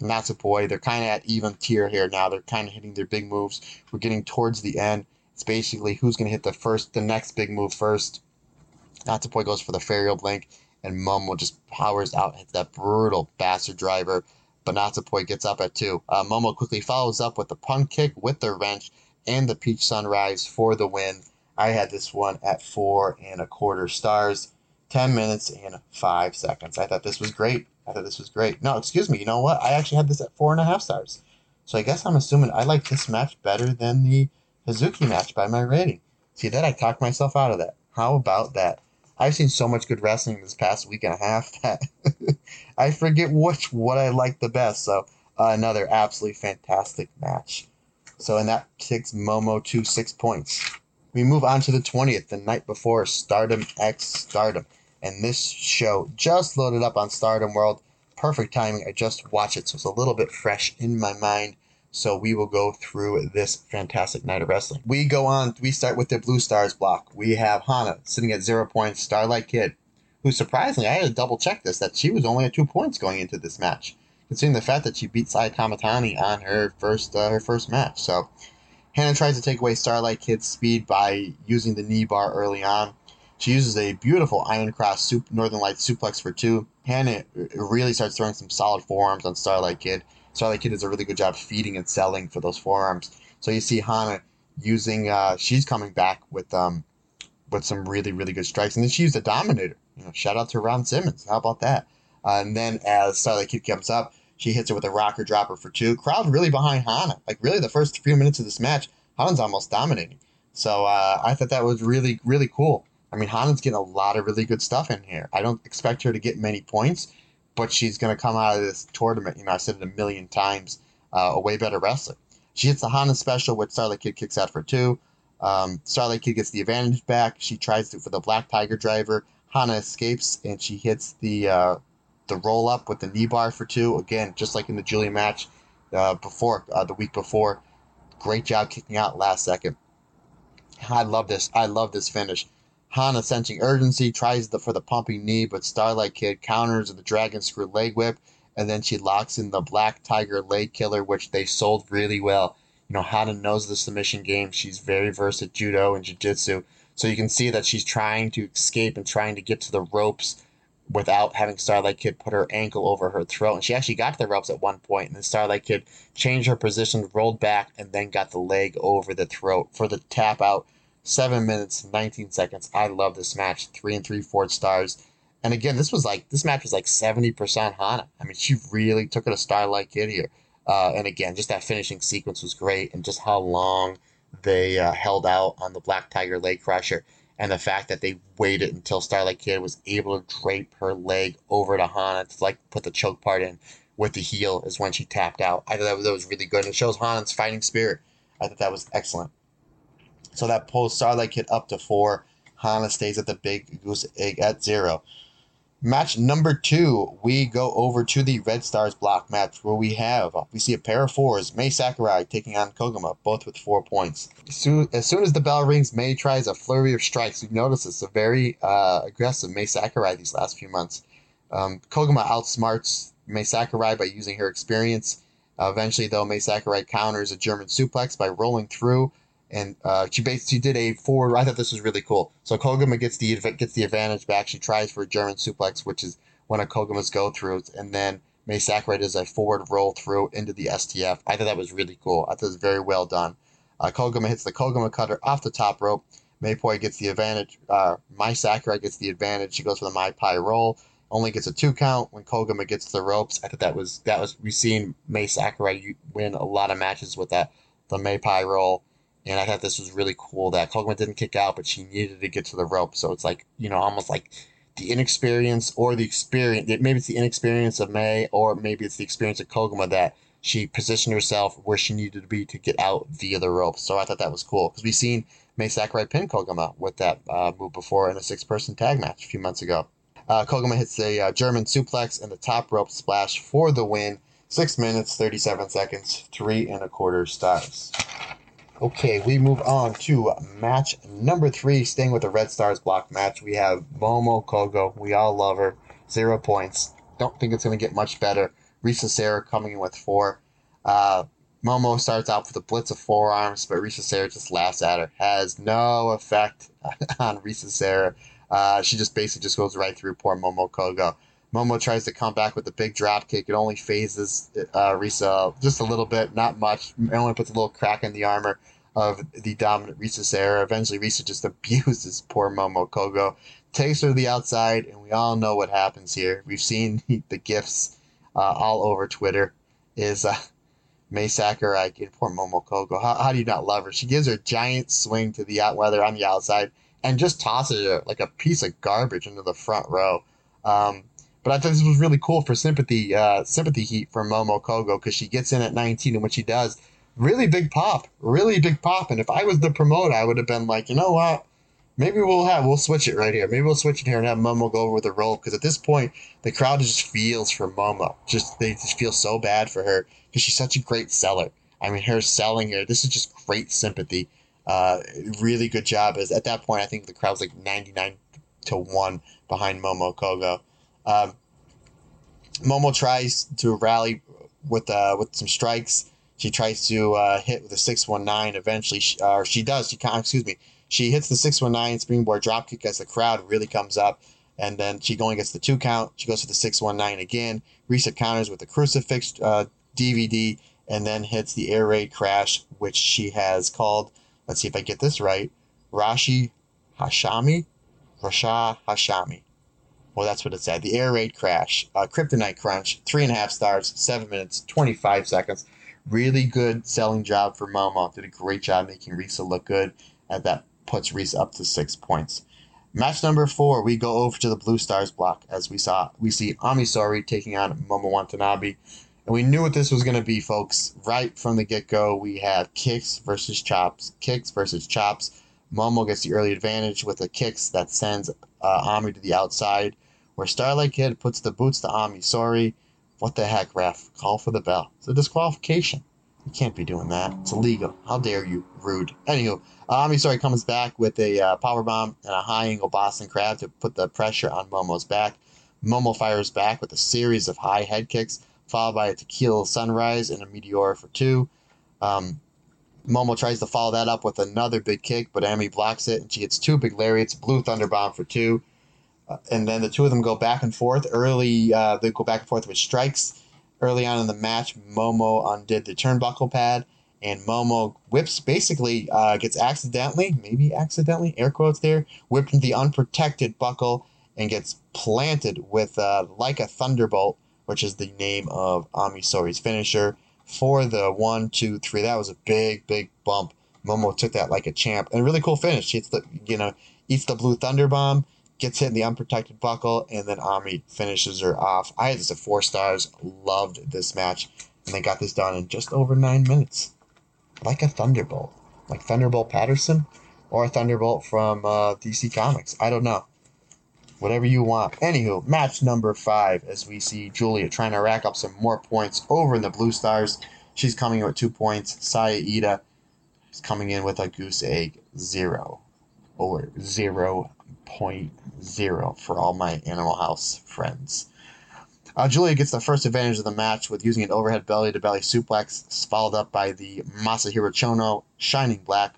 Natsupoi, they're kind of at even tier here now. They're kind of hitting their big moves. We're getting towards the end. It's basically who's going to hit the first, the next big move first. Natsupoi goes for the Pharaoh blink, and Momo just powers out, hits that brutal bastard driver. But Natsupoi gets up at two. Uh, Momo quickly follows up with the pun kick with the wrench and the Peach Sunrise for the win. I had this one at four and a quarter stars, 10 minutes and five seconds. I thought this was great. I thought this was great. No, excuse me. You know what? I actually had this at four and a half stars. So I guess I'm assuming I like this match better than the Hazuki match by my rating. See that? I talked myself out of that. How about that? I've seen so much good wrestling this past week and a half that I forget which what I like the best. So uh, another absolutely fantastic match. So and that takes Momo to six points. We move on to the 20th, the night before Stardom X Stardom and this show just loaded up on Stardom World. Perfect timing. I just watched it, so it's a little bit fresh in my mind. So we will go through this fantastic night of wrestling. We go on. We start with the Blue Stars block. We have Hana sitting at zero points. Starlight Kid, who surprisingly I had to double check this that she was only at two points going into this match, considering the fact that she beat Sai Kamitani on her first uh, her first match. So Hana tries to take away Starlight Kid's speed by using the knee bar early on. She uses a beautiful Iron Cross Northern Lights suplex for two. Hana really starts throwing some solid forearms on Starlight Kid. Starlight Kid does a really good job feeding and selling for those forearms. So you see Hana using, uh, she's coming back with um, with some really really good strikes, and then she used a Dominator. You know, shout out to Ron Simmons. How about that? Uh, and then as Starlight Kid comes up, she hits her with a rocker dropper for two. Crowd really behind Hana. Like really, the first few minutes of this match, Hana's almost dominating. So uh, I thought that was really really cool. I mean, Hana's getting a lot of really good stuff in here. I don't expect her to get many points, but she's going to come out of this tournament. You know, I said it a million times, uh, a way better wrestler. She hits the Hana special, which Starlight Kid kicks out for two. Um, Starlight Kid gets the advantage back. She tries to for the Black Tiger driver. Hana escapes and she hits the uh, the roll up with the knee bar for two. Again, just like in the Julia match uh, before uh, the week before. Great job kicking out last second. I love this. I love this finish. Hana sensing urgency, tries the, for the pumping knee, but Starlight Kid counters with the Dragon Screw leg whip, and then she locks in the Black Tiger leg killer, which they sold really well. You know, Hana knows the submission game. She's very versed at judo and jiu-jitsu. So you can see that she's trying to escape and trying to get to the ropes without having Starlight Kid put her ankle over her throat. And she actually got to the ropes at one point, and then Starlight Kid changed her position, rolled back, and then got the leg over the throat for the tap out Seven minutes, 19 seconds. I love this match. Three and three fourth stars. And again, this was like this match was like seventy percent Hana. I mean, she really took it a Starlight Kid here. Uh, and again, just that finishing sequence was great, and just how long they uh, held out on the Black Tiger leg crusher, and the fact that they waited until Starlight Kid was able to drape her leg over to Hana to like put the choke part in with the heel is when she tapped out. I thought that was, really good, and it shows Hana's fighting spirit. I thought that was excellent. So that pulls Starlight Kid up to four. Hana stays at the big goose egg at zero. Match number two, we go over to the Red Stars block match where we have we see a pair of fours, Mai Sakurai taking on Koguma, both with four points. As soon, as soon as the bell rings, May tries a flurry of strikes. You notice it's a very uh, aggressive Mai Sakurai these last few months. Um, Koguma outsmarts Mai Sakurai by using her experience. Uh, eventually, though, Mai Sakurai counters a German suplex by rolling through and uh, she basically did a forward. I thought this was really cool. So Koguma gets the gets the advantage back. She tries for a German suplex, which is one of Koguma's go throughs, and then Mai Sakurai does a forward roll through into the STF. I thought that was really cool. I thought it was very well done. Uh, Koguma hits the Koguma cutter off the top rope. Maypoi gets the advantage. Uh, Mai Sakurai gets the advantage. She goes for the Mai Pai roll. Only gets a two count when Koguma gets the ropes. I thought that was that was we've seen Mai Sakurai win a lot of matches with that the Mai Pai roll and I thought this was really cool that Koguma didn't kick out, but she needed to get to the rope. So it's like, you know, almost like the inexperience or the experience. Maybe it's the inexperience of May, or maybe it's the experience of Koguma that she positioned herself where she needed to be to get out via the rope. So I thought that was cool because we've seen Mai Sakurai pin Koguma with that uh, move before in a six person tag match a few months ago. Uh, Koguma hits a uh, German suplex and the top rope splash for the win. Six minutes, 37 seconds, three and a quarter stars. Okay, we move on to match number three. Staying with the Red Stars block match, we have Momo Kohgo. We all love her. Zero points. Don't think it's going to get much better. Risa Sera coming in with four. Uh, Momo starts out with a blitz of forearms, but Risa Sera just laughs at her. Has no effect on Risa Sera. Uh, she just basically just goes right through poor Momo Kohgo. Momo tries to come back with a big drop kick. It only phases uh, Risa just a little bit, not much. It only puts a little crack in the armor of the dominant Risa Sera. Eventually, Risa just abuses poor Momo Kohgo, takes her to the outside, and we all know what happens here. We've seen the gifs uh, all over Twitter. Is uh, Mai Sakurai and poor Momo Kohgo? How, how do you not love her? She gives her a giant swing to the out, weather on the outside, and just tosses her like a piece of garbage into the front row. Um, but I thought this was really cool for sympathy, uh, sympathy heat for Momo Kohgo because she gets in at 19, and when she does, really big pop, really big pop. And if I was the promoter, I would have been like, you know what? Maybe we'll have we'll switch it right here. Maybe we'll switch it here and have Momo go over with a roll because at this point the crowd just feels for Momo. Just they just feel so bad for her because she's such a great seller. I mean, her selling here, this is just great sympathy. Uh, really good job. As at that point, I think the crowd's like ninety nine to one behind Momo Kohgo. Um, Momo tries to rally with uh, with some strikes. She tries to uh, hit with a six one nine. Eventually, she, uh, she does. She excuse me. She hits the six one nine springboard dropkick as the crowd really comes up, and then she going gets the two count. She goes for the six one nine again. Risa counters with the crucifix uh, DVD, and then hits the air raid crash, which she has called. Let's see if I get this right. Rashi Hashami, Rasha Hashami. Well, that's what it said. The air raid crash, uh, kryptonite crunch, three and a half stars, seven minutes, twenty five seconds. Really good selling job for Momo. Did a great job making Risa look good, and that puts Risa up to six points. Match number four, we go over to the Blue Stars block as we saw we see Ami Sourei taking on Momo Watanabe. And we knew what this was going to be, folks. Right from the get go, we have kicks versus chops. Kicks versus chops. Momo gets the early advantage with the kicks that sends uh, Ami to the outside, where Starlight Kid puts the boots to Ami Sourei. What the heck, ref? Call for the bell. It's a disqualification. You can't be doing that. It's illegal. How dare you? Rude. Anywho, Ami Sourei comes back with a uh, power bomb and a high angle Boston Crab to put the pressure on Momo's back. Momo fires back with a series of high head kicks, followed by a tequila sunrise and a meteor for two. Um, Momo tries to follow that up with another big kick, but Ami blocks it, and she gets two big lariats, blue thunder bomb for two. Uh, and then the two of them go back and forth. Early, uh, they go back and forth with strikes. Early on in the match, Momo undid the turnbuckle pad, and Momo whips basically uh, gets accidentally, maybe accidentally, air quotes there, whipped the unprotected buckle and gets planted with uh, like a thunderbolt, which is the name of Ami Sourei's finisher for the one, two, three. That was a big, big bump. Momo took that like a champ, and a really cool finish. Hits the you know eats the blue thunder bomb, gets hit in the unprotected buckle, and then Ami finishes her off. I had this at four stars. Loved this match, and they got this done in just over nine minutes, like a thunderbolt, like Thunderbolt Patterson, or a Thunderbolt from uh, DC Comics. I don't know. Whatever you want. Anywho, match number five, as we see Giulia trying to rack up some more points over in the Blue Stars. She's coming in with two points. Saya Iida is coming in with a goose egg zero or zero point zero for all my Animal House friends. Uh, Giulia gets the first advantage of the match with using an overhead belly to belly suplex, followed up by the Masahiro Chono Shining Black.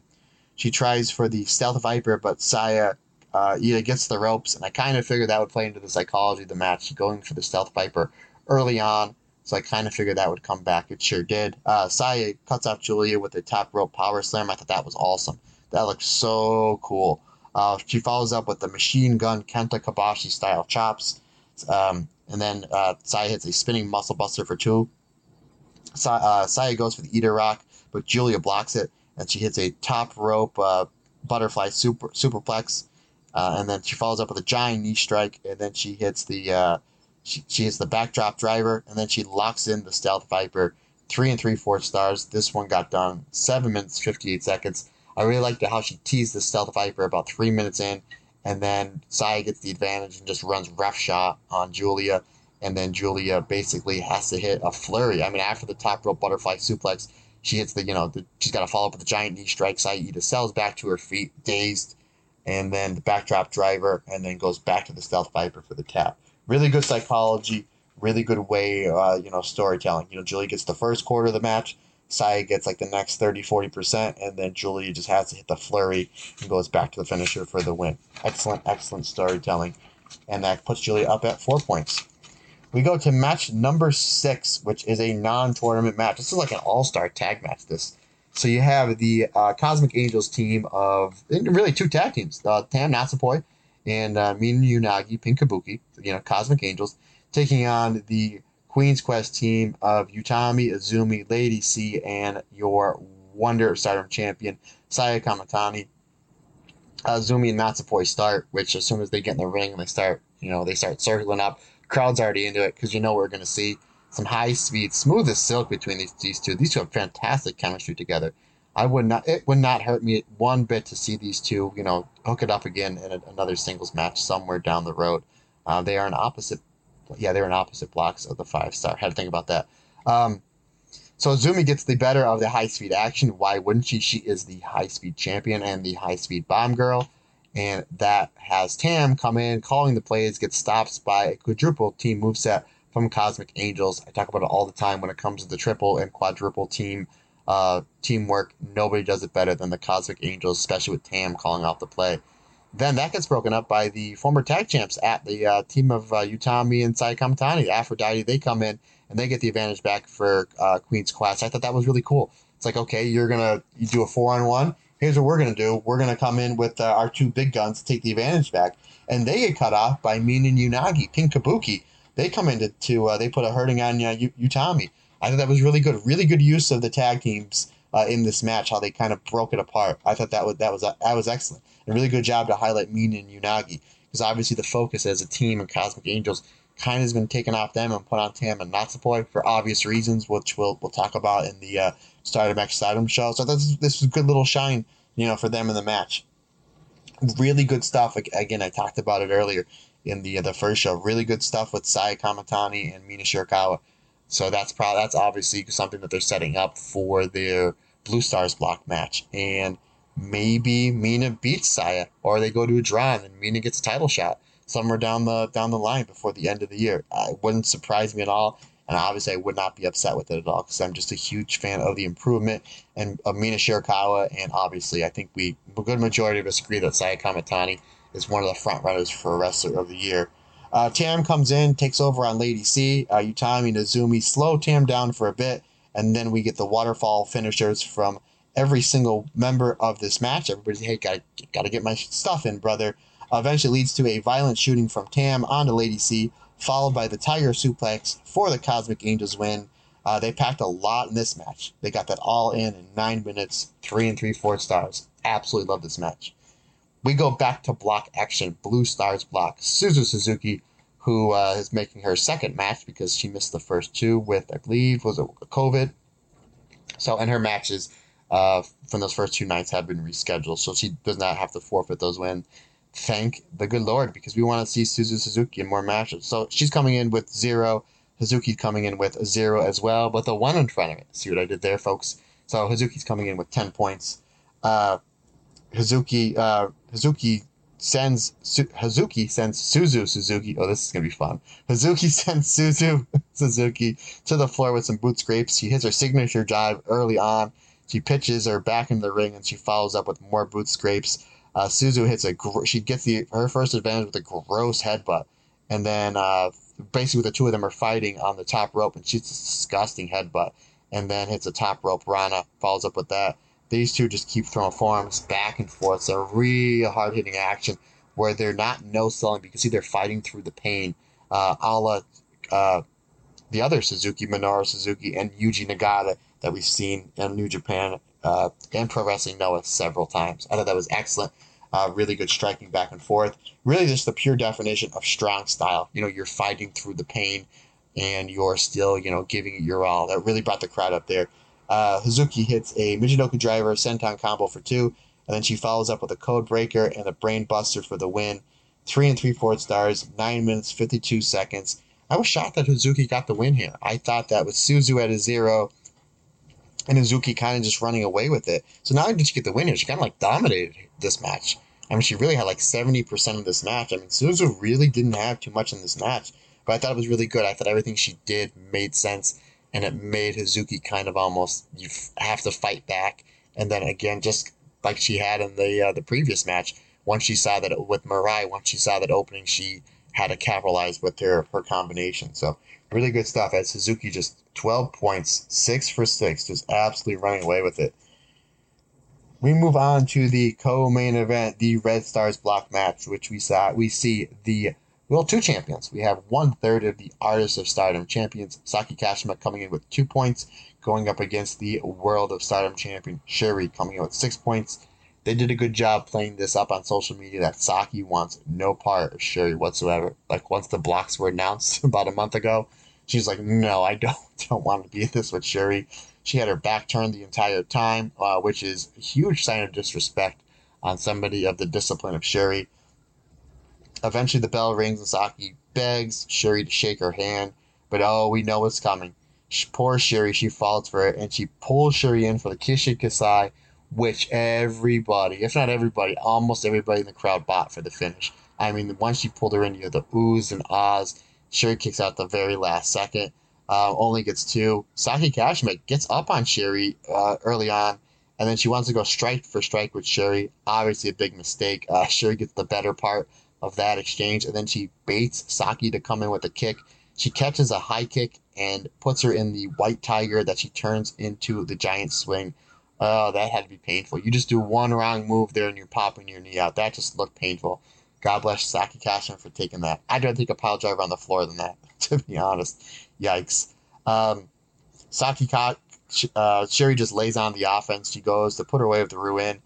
She tries for the Stealth Viper, but Saya uh, gets the ropes, and I kind of figured that would play into the psychology of the match, going for the Stealth Viper early on. So I kind of figured that would come back. It sure did. Uh, Saya cuts off Giulia with a top rope power slam. I thought that was awesome. That looked so cool. Uh, she follows up with the machine gun Kenta Kobashi style chops. Um, and then uh, Saya hits a spinning muscle buster for two. Uh, Saya goes for the Eater Rock, but Giulia blocks it, and she hits a top rope uh, butterfly super superplex. Uh, and then she follows up with a giant knee strike, and then she hits the uh, she, she hits the backdrop driver, and then she locks in the stealth viper. Three and three fourths stars. This one got done seven minutes fifty eight seconds. I really liked how she teased the stealth viper about three minutes in, and then Saya gets the advantage and just runs rough shot on Giulia, and then Giulia basically has to hit a flurry. I mean, after the top rope butterfly suplex, she hits the you know the, she's got to follow up with the giant knee strike. Saya Iida sells back to her feet, dazed, and then the backdrop driver, and then goes back to the stealth viper for the tap. Really good psychology, really good way, uh, you know, storytelling. You know, Giulia gets the first quarter of the match. Saya gets like the next 30, 40%, and then Giulia just has to hit the flurry and goes back to the finisher for the win. Excellent, excellent storytelling. And that puts Giulia up at four points. We go to match number six, which is a non tournament match. This is like an all star tag match. This. So you have the uh, Cosmic Angels team of really two tag teams uh, Tam Natsupoi and uh, Mina Unagi Pink Kabuki, you know, Cosmic Angels, taking on the Queen's Quest team of Utami, Azumi, Lady C, and your Wonder Stardom champion, Saya Kamitani. Azumi and Natsupoi start, which as soon as they get in the ring and they start, you know, they start circling up, crowd's already into it because you know we're going to see some high speed, smooth as silk between these, these two. These two have fantastic chemistry together. I would not, it would not hurt me one bit to see these two, you know, hook it up again in a, another singles match somewhere down the road. Uh, they are in opposite yeah, they were in opposite blocks of the five star. Had to think about that. Um, so Zumi gets the better of the high speed action. Why wouldn't she? She is the high speed champion and the high speed bomb girl. And that has Tam come in, calling the plays, gets stopped by a quadruple team moveset from Cosmic Angels. I talk about it all the time when it comes to the triple and quadruple team uh, teamwork. Nobody does it better than the Cosmic Angels, especially with Tam calling off the play. Then that gets broken up by the former tag champs at the uh, team of uh, Utami and Sai. Aphrodite, they come in and they get the advantage back for uh, Queen's Quest. I thought that was really cool. It's like, okay, you're going to you do a four on one. Here's what we're going to do. We're going to come in with uh, our two big guns to take the advantage back. And they get cut off by Mina Unagi, Pink Kabuki. They come in to, to uh, they put a hurting on uh, Utami. I thought that was really good. Really good use of the tag teams uh, in this match, how they kind of broke it apart. I thought that was that was that was excellent. A really good job to highlight Mina and Unagi because obviously the focus as a team and Cosmic Angels kind of has been taken off them and put on Tam and Natsupoi for obvious reasons, which we'll we'll talk about in the uh, Stardom X Stardom show. So this this was a good little shine, you know, for them in the match. Really good stuff. Again, I talked about it earlier in the uh, the first show. Really good stuff with Saya Kamitani and Mina Shirakawa. So that's probably that's obviously something that they're setting up for their Blue Stars block match. And maybe Mina beats Saya, or they go to a draw and then Mina gets a title shot somewhere down the down the line before the end of the year. It wouldn't surprise me at all, and obviously I would not be upset with it at all because I'm just a huge fan of the improvement and of Mina Shirakawa, and obviously I think we a good majority of us agree that Saya Kamitani is one of the front runners for wrestler of the year. Uh, Tam comes in, takes over on Lady C. Uh, Utami and Azumi slow Tam down for a bit, and then we get the waterfall finishers from every single member of this match. Everybody's hey, gotta gotta get my stuff in, brother. eventually leads to a violent shooting from Tam onto Lady C, followed by the Tiger suplex for the Cosmic Angels win. Uh, they packed a lot in this match. They got that all in in nine minutes, three and three fourths stars. Absolutely love this match. We go back to block action. Blue Stars block Suzu Suzuki, who uh, is making her second match because she missed the first two with, I believe, was it COVID. So, and her matches uh, from those first two nights have been rescheduled, so she does not have to forfeit those wins. Thank the good Lord, because we want to see Suzu Suzuki in more matches. So she's coming in with zero. Hazuki's coming in with a zero as well, but the one in front of it. See what I did there, folks? So Hazuki's coming in with 10 points. Uh, Hazuki, uh, Hazuki sends Su- Hazuki sends Suzu Suzuki. Oh, this is gonna be fun. Hazuki sends Suzu Suzuki to the floor with some boot scrapes. She hits her signature dive early on. She pitches her back into the ring and she follows up with more boot scrapes. Uh, Suzu hits a gr- she gets the her first advantage with a gross headbutt, and then uh, basically the two of them are fighting on the top rope and shoots a disgusting headbutt, and then hits a top rope Rana follows up with that. These two just keep throwing forearms back and forth. A real hard hitting action where they're not no selling. You can see they're fighting through the pain. Uh, a la uh, the other Suzuki, Minoru Suzuki, and Yuji Nagata that we've seen in New Japan uh, and Pro Wrestling Noah several times. I thought that was excellent. Uh, really good striking back and forth. Really, just the pure definition of strong style. You know, you're fighting through the pain and you're still, you know, giving it your all. That really brought the crowd up there. Uh, Hazuki hits a Michinoku driver senton combo for two, and then she follows up with a code breaker and a brain buster for the win. Three and three fourth stars, nine minutes, 52 seconds. I was shocked that Hazuki got the win here. I thought that with Suzu at a zero and Hazuki kind of just running away with it. So not only did she get the win here, she kind of like dominated this match. I mean, she really had like 70% of this match. I mean, Suzu really didn't have too much in this match, but I thought it was really good. I thought everything she did made sense and it made Hazuki kind of almost you have to fight back. And then again, just like she had in the uh, the previous match, once she saw that with Mirai, once she saw that opening, she had to capitalize with her her combination. So really good stuff. As Suzuki just 12 points, six for six, just absolutely running away with it. We move on to the co-main event, the Red Stars block match, which we saw we see the well, two champions. We have one third of the Artists of Stardom champions, Saki Kashima coming in with two points, going up against the World of Stardom champion, Syuri coming in with six points. They did a good job playing this up on social media that Saki wants no part of Syuri whatsoever. Like once the blocks were announced about a month ago, she's like, no, I don't, don't want to be this with Syuri. She had her back turned the entire time, uh, which is a huge sign of disrespect on somebody of the discipline of Syuri. Eventually, the bell rings and Saki begs Syuri to shake her hand, but oh, we know what's coming. Poor Syuri, she falls for it, and she pulls Syuri in for the Kishi Kaisei, which everybody, if not everybody, almost everybody in the crowd bought for the finish. I mean, once she pulled her in, you had the oohs and ahs. Syuri kicks out the very last second, uh, only gets two. Saki Kashima gets up on Syuri uh, early on, and then she wants to go strike for strike with Syuri. Obviously, a big mistake. Uh, Syuri gets the better part of that exchange, and then she baits Saki to come in with a kick. She catches a high kick and puts her in the white tiger that she turns into the giant swing. Oh, that had to be painful. You just do one wrong move there and you're popping your knee out. That just looked painful. God bless Saki Kashima for taking that. I'd rather take a pile driver on the floor than that, to be honest. Yikes. Um, Saki Ka- uh, Syuri just lays on the offense. She goes to put her way with the Ruin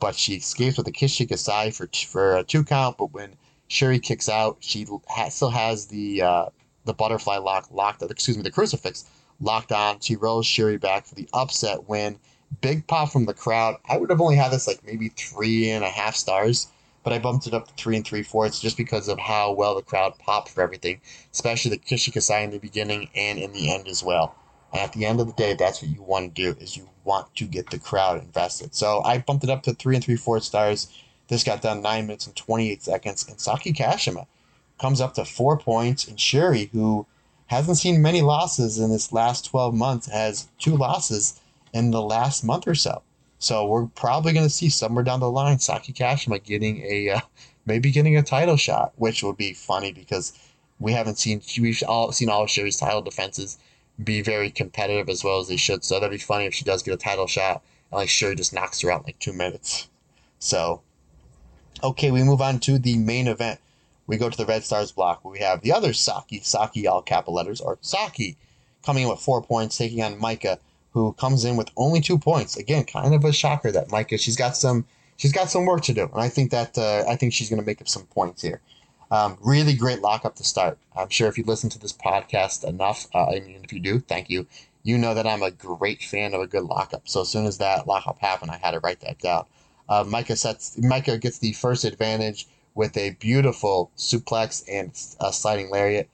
but she escapes with a Kishi Kaisei for for a two count. But when Syuri kicks out, she ha- still has the uh, the butterfly lock locked. Excuse me, the crucifix locked on. She rolls Syuri back for the upset win. Big pop from the crowd. I would have only had this like maybe three and a half stars, but I bumped it up to three and three fourths just because of how well the crowd popped for everything, especially the Kishi Kaisei in the beginning and in the end as well. And at the end of the day, that's what you want to do is you want to get the crowd invested. So I bumped it up to three and three fourths stars. This got done nine minutes and 28 seconds. And Saki Kashima comes up to four points. And Syuri, who hasn't seen many losses in this last 12 months, has two losses in the last month or so. So we're probably going to see somewhere down the line Saki Kashima getting a uh, maybe getting a title shot, which would be funny because we haven't seen we've all seen all of Syuri's title defenses be very competitive as well as they should. So that'd be funny if she does get a title shot and like Syuri just knocks her out in like two minutes. So Okay, we move on to the main event. We go to the Red Stars block where we have the other Saki, Saki all capital letters, or Saki, coming in with four points, taking on Maika, who comes in with only two points. Again, kind of a shocker that Maika. She's got some. She's got some work to do, and I think that uh, I think she's going to make up some points here. Um, really great lockup to start. I'm sure if you listen to this podcast enough, uh, I mean, if you do, thank you. You know that I'm a great fan of a good lockup. So as soon as that lockup happened, I had to write that down. Uh, Maika sets. Maika gets the first advantage with a beautiful suplex and a sliding lariat.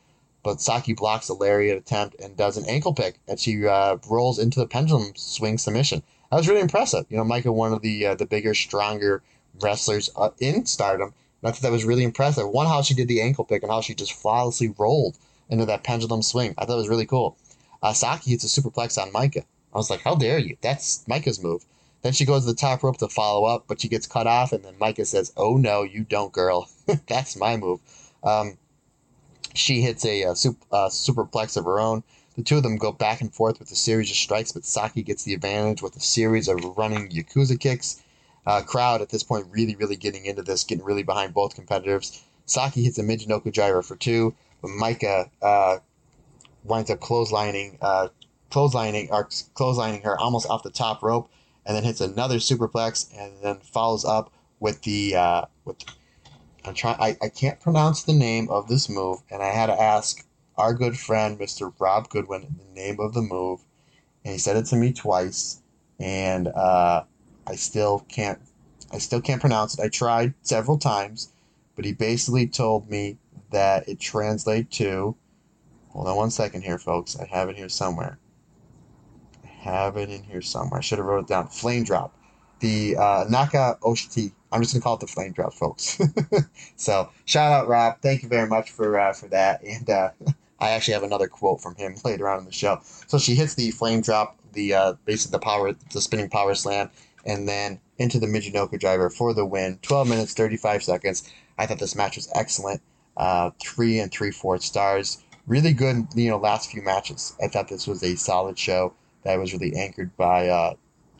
But Saki blocks a lariat attempt and does an ankle pick, and she uh, rolls into the pendulum swing submission. That was really impressive. You know, Maika, one of the uh, the bigger, stronger wrestlers uh, in Stardom. And I thought that was really impressive. One, how she did the ankle pick and how she just flawlessly rolled into that pendulum swing. I thought it was really cool. Uh, Saki hits a superplex on Maika. I was like, how dare you? That's Maika's move. Then she goes to the top rope to follow up, but she gets cut off, and then Maika says, "Oh no, you don't, girl. That's my move." Um, she hits a, super, uh, superplex of her own. The two of them go back and forth with a series of strikes, but Saki gets the advantage with a series of running Yakuza kicks. Uh, crowd at this point really, really getting into this, getting really behind both competitors. Saki hits a Michinoku driver for two, but Maika uh, winds up clotheslining, uh, clotheslining, or clotheslining her almost off the top rope and then hits another superplex and then follows up with the uh, with I'm trying I, I can't pronounce the name of this move and I had to ask our good friend Mr. Rob Goodwin the name of the move and he said it to me twice and uh, I still can't I still can't pronounce it. I tried several times, but he basically told me that it translates to hold on one second here folks. I have it here somewhere I have it in here somewhere. I should have wrote it down. Flame drop. The uh, Naka Oshiti. I'm just gonna call it the flame drop, folks. so shout out Rob. Thank you very much for uh, for that. And uh, I actually have another quote from him later on in the show. So she hits the flame drop, the uh, basically the power, the spinning power slam, and then into the Michinoku driver for the win. 12 minutes 35 seconds. I thought this match was excellent. Uh, three and three fourths stars. Really good, you know, last few matches. I thought this was a solid show that was really anchored by, uh,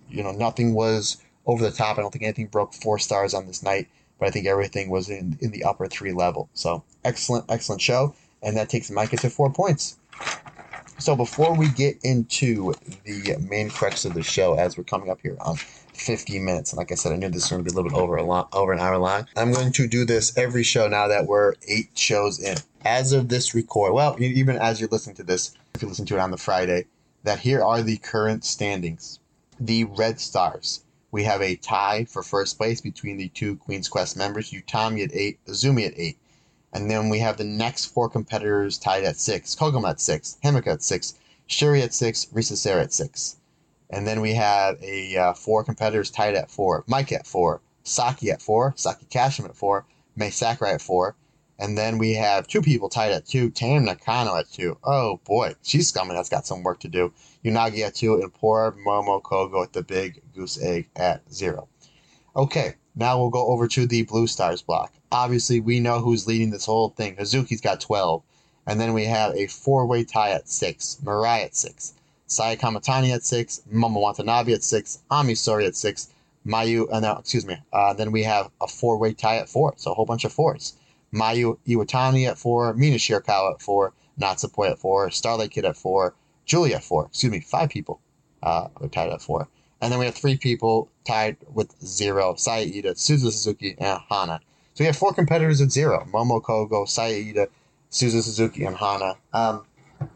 you know, nothing was over the top. I don't think anything broke four stars on this night, but I think everything was in, in the upper three level. So excellent, excellent show. And that takes Maika to four points. So before we get into the main crux of the show, as we're coming up here on 50 minutes, like I said, I knew this was going to be a little bit over a long, over an hour long. I'm going to do this every show now that we're eight shows in. As of this record, well, even as you're listening to this, if you listen to it on the Friday, that here are the current standings. The Red Stars. We have a tie for first place between the two Queen's Quest members, Utami at 8, Azumi at 8. And then we have the next four competitors tied at 6. Koguma at 6, Himeka at 6, Syuri at 6, Risa Sera at 6. And then we have a uh, four competitors tied at 4, Mike at 4, Saki at 4, Saki Kashima at 4, Mai Sakurai at 4, and then we have two people tied at two. Tam Nakano at two. Oh boy, she's coming. That's got some work to do. Unagi at two, and poor Momo Kohgo at the big goose egg at zero. Okay, now we'll go over to the Blue Stars block. Obviously, we know who's leading this whole thing. Hazuki's got 12. And then we have a four way tie at six. Mirai at six. Saya Kamitani at six. Momo Watanabe at six. Ami Sourei at six. Mayu, uh, no, excuse me. Uh, then we have a four way tie at four. So a whole bunch of fours. Mayu Iwatani at four, Mina Shirakawa at four, Natsupoi at four, Starlight Kid at four, Giulia at four. Excuse me, five people uh, are tied at four. And then we have three people tied with zero, Saida, Suzu Suzuki, and Hana. So we have four competitors at zero, Momo Kohgo, Saida, Suzu Suzuki, and Hana. Um, a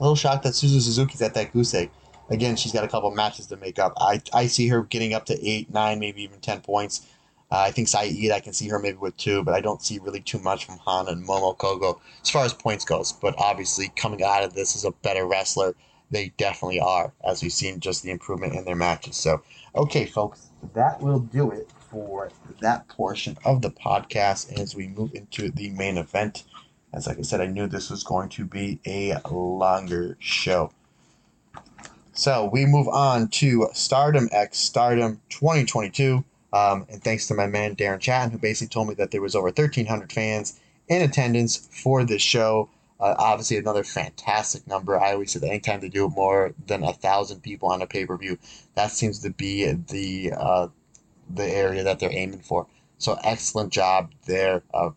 little shocked that Suzu Suzuki's at that goose egg. Again, she's got a couple matches to make up. I, I see her getting up to eight, nine, maybe even ten points. Uh, I think Saeed, I can see her maybe with two, but I don't see really too much from Hana and Momo Kohgo as far as points goes. But obviously, coming out of this as a better wrestler, they definitely are, as we've seen just the improvement in their matches. So, okay, folks, that will do it for that portion of the podcast as we move into the main event. As like I said, I knew this was going to be a longer show. So we move on to Stardom X Stardom 2022. Um, and thanks to my man Darren Chatton, who basically told me that there was over 1,300 fans in attendance for this show. Uh, obviously, another fantastic number. I always say that anytime they do more than a thousand people on a pay per view, that seems to be the uh, the area that they're aiming for. So excellent job there. Uh,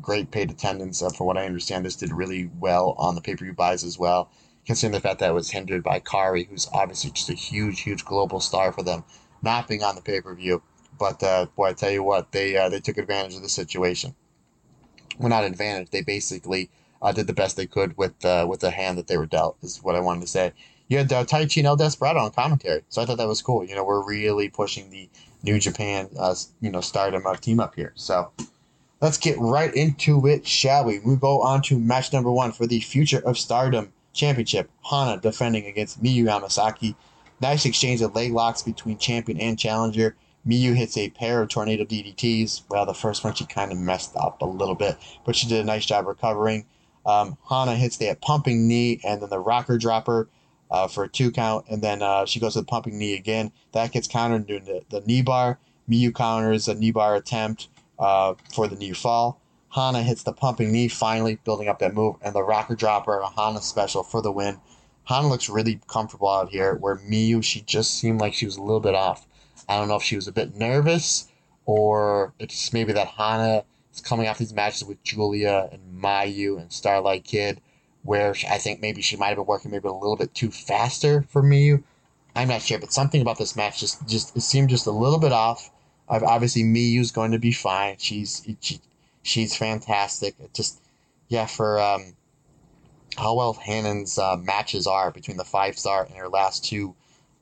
great paid attendance. Uh, from what I understand, this did really well on the pay per view buys as well. Considering the fact that it was hindered by Kairi, who's obviously just a huge, huge global star for them, not being on the pay per view. But uh, boy, I tell you what, they uh, they took advantage of the situation. Well, not advantage. They basically uh, did the best they could with uh, with the hand that they were dealt. Is what I wanted to say. You had uh, Taichi and El Desperado on commentary, so I thought that was cool. You know, we're really pushing the New Japan, uh, you know, Stardom uh, team up here. So let's get right into it, shall we? We go on to match number one for the Future of Stardom Championship. Hana defending against Miyu Amasaki. Nice exchange of leg locks between champion and challenger. Miyu hits a pair of tornado DDTs. Well, the first one she kind of messed up a little bit, but she did a nice job recovering. Um, Hana hits the pumping knee and then the rocker dropper uh, for a two count, and then uh, she goes to the pumping knee again. That gets countered into the, the knee bar. Miyu counters a knee bar attempt uh, for the knee fall. Hana hits the pumping knee, finally building up that move, and the rocker dropper, a Hana special for the win. Hana looks really comfortable out here, where Miyu, she just seemed like she was a little bit off. I don't know if she was a bit nervous or it's maybe that Hana is coming off these matches with Giulia and Mayu and Starlight Kid, where I think maybe she might have been working maybe a little bit too faster for Miyu. I'm not sure, but something about this match just just it seemed just a little bit off. Obviously, Miyu's going to be fine. She's she, she's fantastic. It just yeah, for um, how well Hanon's uh, matches are between the five star and her last two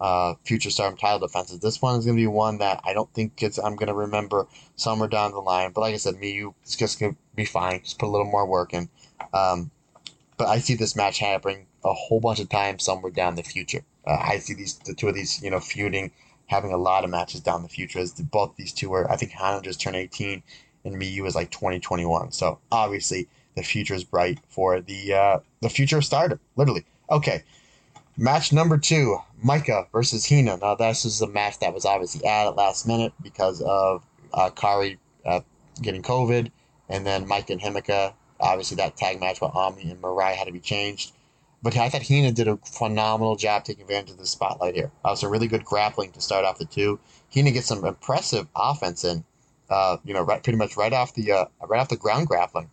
uh, future Stardom title defenses. This one is going to be one that I don't think it's, I'm going to remember somewhere down the line. But like I said, Miyu, it's just going to be fine. Just put a little more work in. Um, but I see this match happening a whole bunch of times somewhere down the future. Uh, I see these the two of these, you know, feuding, having a lot of matches down the future. As the, both these two are, I think Hana just turned 18, and Miyu is like 2021. So obviously the future is bright for the uh, the future of Stardom. Literally. Okay, Match number two, Maika versus Hina. Now, this is a match that was obviously added last minute because of uh, Kairi uh, getting COVID, and then Maika and Himeka. Obviously, that tag match with Ami and Mariah had to be changed. But I thought Hina did a phenomenal job taking advantage of the spotlight here. That was a really good grappling to start off the two. Hina gets some impressive offense in, uh, you know, right, pretty much right off the uh, right off the ground grappling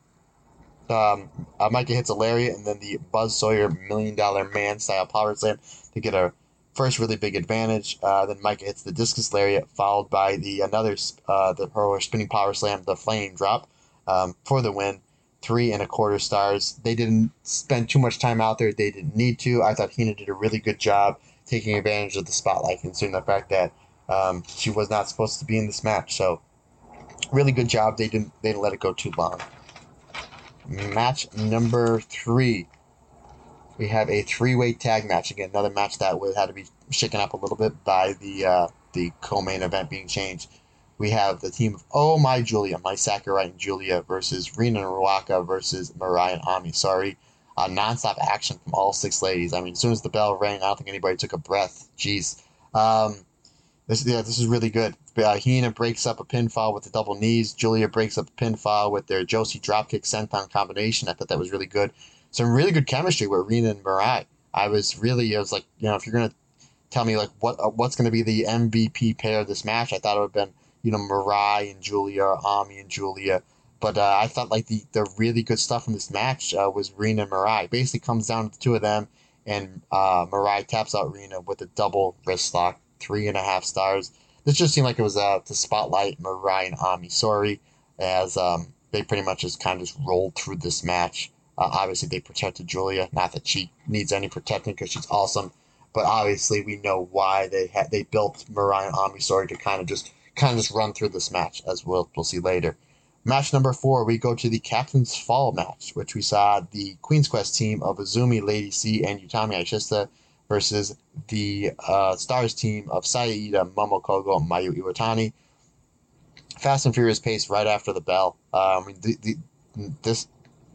um, uh, Maika hits a lariat and then the Buzz Sawyer Million Dollar Man style power slam to get a first really big advantage. Uh, then Maika hits the discus lariat, followed by the another uh, the her spinning power slam, the flame drop um, for the win. Three and a quarter stars. They didn't spend too much time out there. They didn't need to. I thought Hina did a really good job taking advantage of the spotlight, considering the fact that um, she was not supposed to be in this match. So, really good job. They didn't they didn't let it go too long match number three. We have a three-way tag match again. Another match that would had to be shaken up a little bit by the uh, the co-main event being changed. We have the team of Oh My Giulia, Mai Sakurai and Giulia versus Rina and Ruaka versus Mirai and Ami. Sorry, uh, non-stop action from all six ladies. I mean, as soon as the bell rang, I don't think anybody took a breath. Jeez. Um, this, yeah, this is really good. Uh, Hina breaks up a pinfall with the double knees. Giulia breaks up a pinfall with their Joshi dropkick senton combination. I thought that was really good. Some really good chemistry with Rina and Mirai. I was really, I was like, you know, if you're gonna tell me like what uh, what's gonna be the MVP pair of this match, I thought it would have been you know Mirai and Giulia, or Ami and Giulia. But uh, I thought like the the really good stuff in this match uh, was Rina and Mirai. Basically comes down to the two of them, and uh, Mirai taps out Rina with a double wrist lock three and a half stars. This just seemed like it was uh, to spotlight Mirai and Ami Sourei, as um, they pretty much just kind of just rolled through this match. Uh, obviously, they protected Giulia. Not that she needs any protecting because she's awesome, but obviously we know why they had they built Mirai and Ami Sourei to kind of just kind of just run through this match, as we'll we'll see later. Match number four, we go to the Captain's Fall match, which we saw the Queen's Quest team of Azumi, Lady C, and Utami Hayashishita versus the uh, Stars team of Saida, Momo Kohgo, and Mayu Iwatani. Fast and Furious pace right after the bell. Mean, the, the, this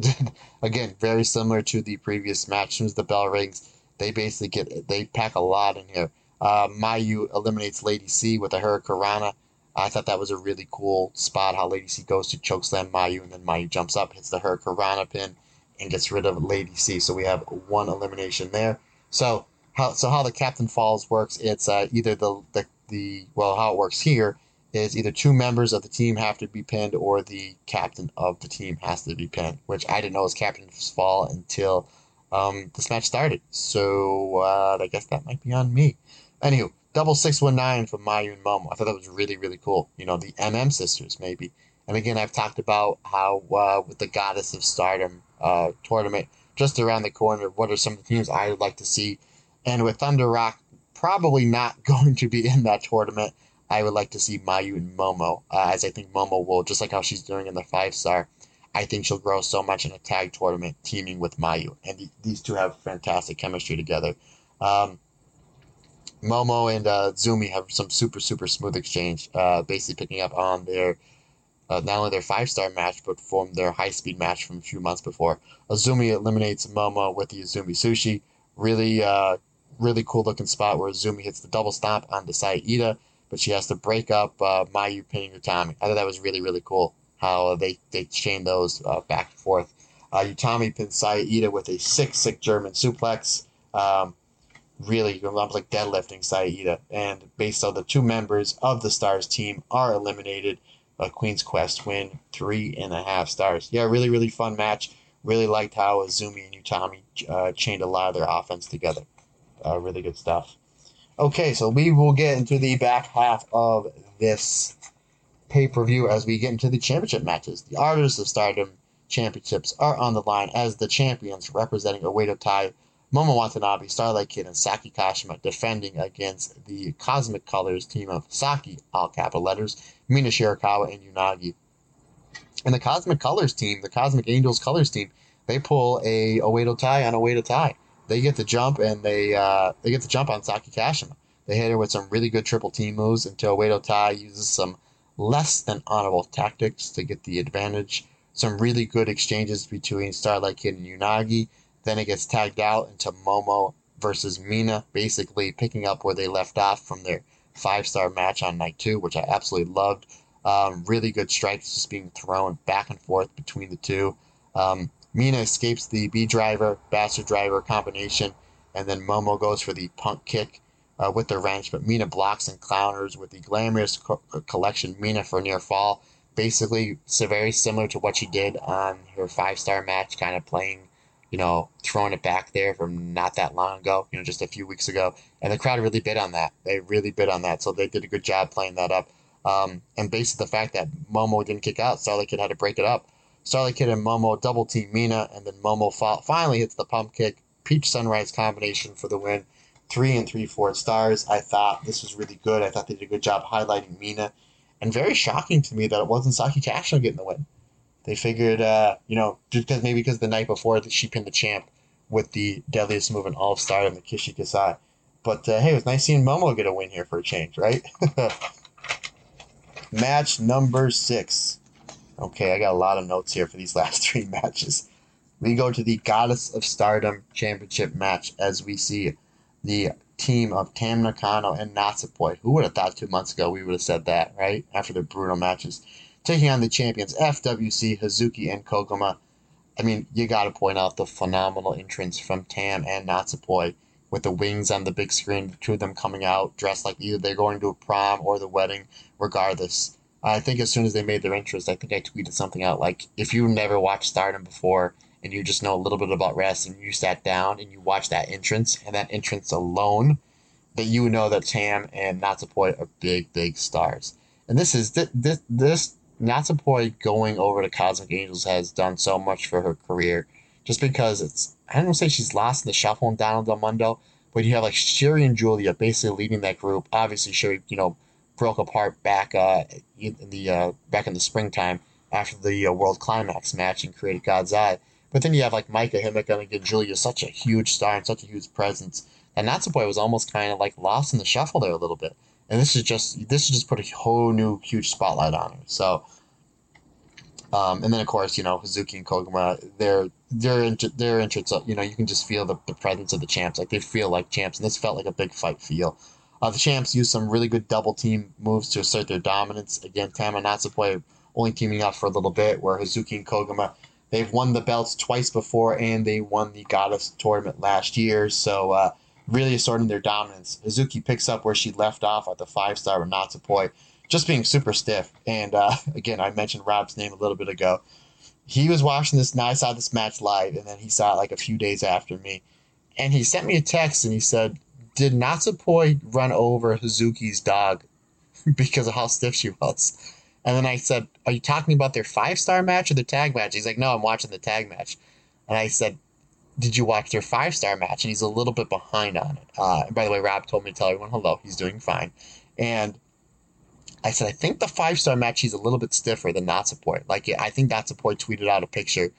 again very similar to the previous match. As the bell rings, they basically get they pack a lot in here. Uh, Mayu eliminates Lady C with a Hurricanrana. I thought that was a really cool spot how Lady C goes to chokeslam Mayu and then Mayu jumps up, hits the Hurricanrana pin, and gets rid of Lady C. So we have one elimination there. So how so how the captain falls works it's uh, either the, the the well how it works here is either two members of the team have to be pinned or the captain of the team has to be pinned, which I didn't know was captain's fall until um, this match started. So uh, I guess that might be on me. Anywho, double six one nine from Mayu and Momo. I thought that was really really cool. You know, the MM sisters maybe. And again, I've talked about how uh, with the Goddess of Stardom uh, tournament just around the corner, what are some of the teams I would like to see? And with Thunder Rock probably not going to be in that tournament, I would like to see Mayu and Momo, uh, as I think Momo will, just like how she's doing in the five star. I think she'll grow so much in a tag tournament teaming with Mayu. And th- these two have fantastic chemistry together. Um, Momo and uh, Zumi have some super, super smooth exchange, uh, basically picking up on their uh, not only their five star match, but from their high speed match from a few months before. Azumi eliminates Momo with the Azumi Sushi. Really, uh, really cool looking spot where Zumi hits the double stomp on Saida, but she has to break up uh, Mayu pinning Utami. I thought that was really, really cool how they, they chain those uh, back and forth. Uh, Utami pins Saida with a sick, sick German suplex. Um, really, almost like deadlifting Saida. And based on the two members of the Stars team are eliminated, a Queen's Quest win, three and a half stars. Yeah, really, really fun match. Really liked how Azumi and Utami uh, chained a lot of their offense together. Uh, really good stuff. Okay, so we will get into the back half of this pay per view as we get into the championship matches. The Artists of Stardom championships are on the line as the champions representing Oedo Tai, Momo Watanabe, Starlight Kid, and Saki Kashima defending against the Cosmic Colors team of Saki, all capital letters, Mina Shirakawa, and Unagi. And the Cosmic Colors team, the Cosmic Angels Colors team, they pull a Oedo Tai on Oedo Tai. They get the jump and they uh, they get the jump on Saki Kashima. They hit her with some really good triple team moves until Oedo Tai uses some less than honorable tactics to get the advantage. Some really good exchanges between Starlight Kid and Unagi. Then it gets tagged out into Momo versus Mina, basically picking up where they left off from their five star match on night two, which I absolutely loved. Um, really good strikes just being thrown back and forth between the two. Um, Mina escapes the B driver, bastard driver combination, and then Momo goes for the punk kick uh, with the wrench, but Mina blocks and counters with the glamorous co- uh, collection Mina for near fall. Basically, so very similar to what she did on her five star match, kind of playing, you know, throwing it back there from not that long ago, you know, just a few weeks ago. And the crowd really bid on that. They really bid on that. So they did a good job playing that up. Um, and based on the fact that Momo didn't kick out, Starlight Kid had to break it up. Starlight Kid and Momo double team Mina, and then Momo finally hits the pump kick. Peach Sunrise combination for the win three and three fourth stars. I thought this was really good. I thought they did a good job highlighting Mina, and very shocking to me that it wasn't Saki Kashima getting the win. They figured, uh, you know, just because maybe because the night before that she pinned the champ with the deadliest move in all of Stardom, the Kishi Kaisei. But uh, hey, it was nice seeing Momo get a win here for a change, right? Match number six. Okay, I got a lot of notes here for these last three matches. We go to the Goddess of Stardom Championship match as we see the team of Tam Nakano and Natsupoi. Who would have thought two months ago we would have said that, right? After the brutal matches. Taking on the champions FWC, Hazuki, and Koguma. I mean, you got to point out the phenomenal entrance from Tam and Natsupoi with the wings on the big screen, the two of them coming out dressed like either they're going to a prom or the wedding, regardless. I think as soon as they made their entrance, I think I tweeted something out like, if you never watched Stardom before, and you just know a little bit about wrestling, you sat down and you watched that entrance and that entrance alone, that you know that Tam and Natsupoi are big, big stars. And this is this this, Natsupoi going over to Cosmic Angels has done so much for her career, just because it's I don't say she's lost in the shuffle in Donna Del Mondo, but you have like Syuri and Giulia basically leading that group. Obviously, Sherry, you know, broke apart back uh, in the uh, back in the springtime after the uh, World Climax match and created God's Eye. But then you have like Maika Himeka and again Giulia, such a huge star and such a huge presence. And Natsupoi was almost kind of like lost in the shuffle there a little bit. And this is just this is just put a whole new huge spotlight on her. So um, and then of course, you know, Hazuki and Koguma, they're they're into they're into you know, you can just feel the, the presence of the champs. Like they feel like champs, and this felt like a big fight feel. Uh, the champs used some really good double team moves to assert their dominance. Again, Tama and Natsupoi only teaming up for a little bit, where Hazuki and Koguma They've won the belts twice before, and they won the Goddess tournament last year. So uh, really asserting their dominance. Hazuki picks up where she left off at the five star with Natsupoi. just being super stiff. And uh, again, I mentioned Rob's name a little bit ago. He was watching this. Now I saw this match live, and then he saw it like a few days after me. And he sent me a text and he said, Did Natsupoi run over Hazuki's dog because of how stiff she was? And then I said, Are you talking about their five star match or the tag match? He's like, No, I'm watching the tag match. And I said, Did you watch their five star match? And he's a little bit behind on it. Uh, by the way, Rob told me to tell everyone hello. He's doing fine. And I said, I think the five star match, he's a little bit stiffer than Natsupoi. Like, I think Natsupoi tweeted out a picture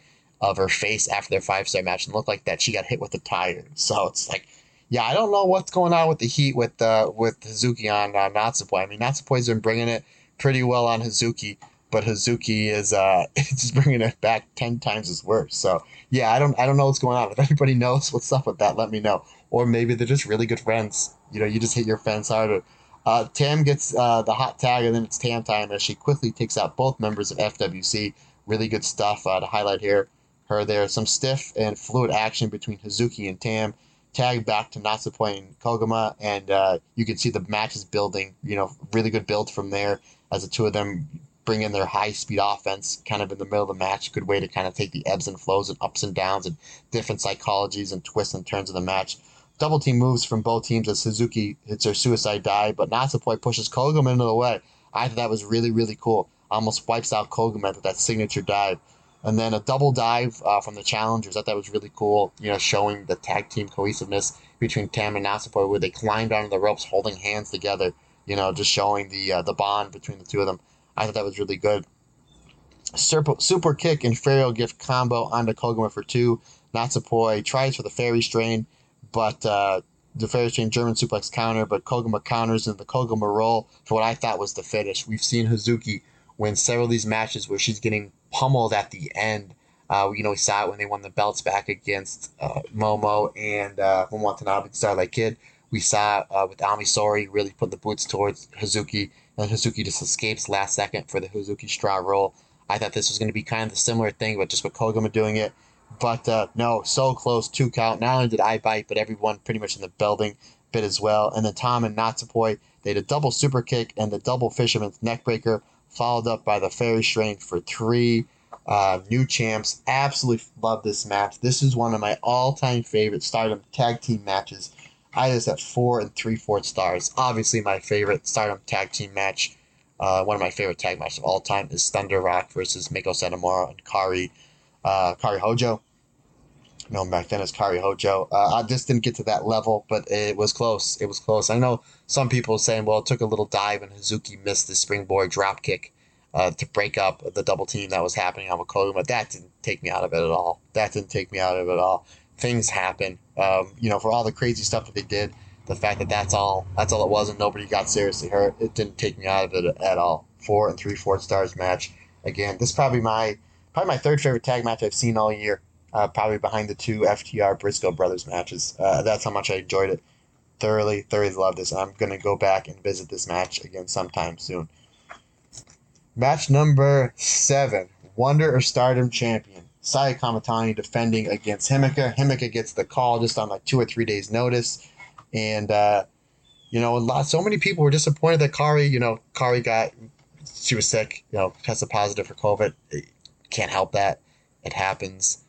of her face after their five star match and looked like that she got hit with a tire. So it's like, yeah, I don't know what's going on with the heat with uh, with Hazuki on uh, Natsupoi. I mean, Natsupoi's been bringing it pretty well on Hazuki, but Hazuki is uh, just bringing it back ten times as worse. So yeah, I don't I don't know what's going on. If anybody knows what's up with that, let me know. Or maybe they're just really good friends. You know, you just hit your fans harder. Uh, Tam gets uh, the hot tag, and then it's Tam time as she quickly takes out both members of FWC. Really good stuff uh, to highlight here. Her there, some stiff and fluid action between Hazuki and Tam. Tag back to Natsupoi and Koguma, and uh, you can see the match is building. You know, really good build from there as the two of them bring in their high speed offense kind of in the middle of the match. Good way to kind of take the ebbs and flows and ups and downs and different psychologies and twists and turns of the match double team moves from both teams as Suzuki hits her suicide dive, but Natsupoi pushes Koguma into the way. I thought that was really, really cool. Almost wipes out Koguma with that signature dive. And then a double dive uh, from the challengers. I thought that was really cool, you know, showing the tag team cohesiveness between Tam and Natsupoi, where they climbed onto the ropes holding hands together, you know, just showing the uh, the bond between the two of them. I thought that was really good. Super, super kick and Pharaoh gift combo onto Koguma for two. Natsupoi tries for the fairy strain, but uh, the Fairy strain German suplex counter, but Koguma counters and the Koguma roll for what I thought was the finish. We've seen Hazuki win several of these matches where she's getting pummeled at the end. Uh, you know, we saw it when they won the belts back against uh, Momo and uh, when Watanabe Starlight Kid. We saw uh, with Ami Sourei really put the boots towards Hazuki, and Hazuki just escapes last second for the Hazuki straw roll. I thought this was going to be kind of the similar thing, but just with Koguma doing it. But uh, no, so close, two count. Not only did I bite, but everyone pretty much in the building bit as well. And then Tam and Natsupoi, they had a double super kick and the double fisherman's neckbreaker, followed up by the fairy strain for three. Uh, new champs. Absolutely love this match. This is one of my all-time favorite Stardom tag team matches. I just at four and three fourth stars. Obviously, my favorite Stardom tag team match, uh, one of my favorite tag matches of all time, is Thunder Rock versus Meiko Satomura and Kari, uh, Kairi Hojo. Known back then as Kairi Hojo. Uh, I just didn't get to that level, but it was close. It was close. I know some people saying, well, it took a little dive and Hazuki missed the springboard drop kick uh, to break up the double team that was happening on Makoto, but that didn't take me out of it at all. That didn't take me out of it at all. Things happen. Um, you know, for all the crazy stuff that they did, the fact that that's all that's all it was and nobody got seriously hurt, it didn't take me out of it at all. Four and three fourth stars match. Again, this is probably my probably my third favorite tag match I've seen all year. Uh, probably behind the two FTR Briscoe brothers matches. Uh, that's how much I enjoyed it. Thoroughly, thoroughly loved this. I'm to go back and visit this match again sometime soon. Match number seven Wonder or Stardom Champion. Saya Kamitani defending against Himeka. Himeka gets the call just on like two or three days' notice. And, uh, you know, a lot, so many people were disappointed that Kari, you know, Kari got, she was sick, you know, tested positive for COVID can't help that. It happens.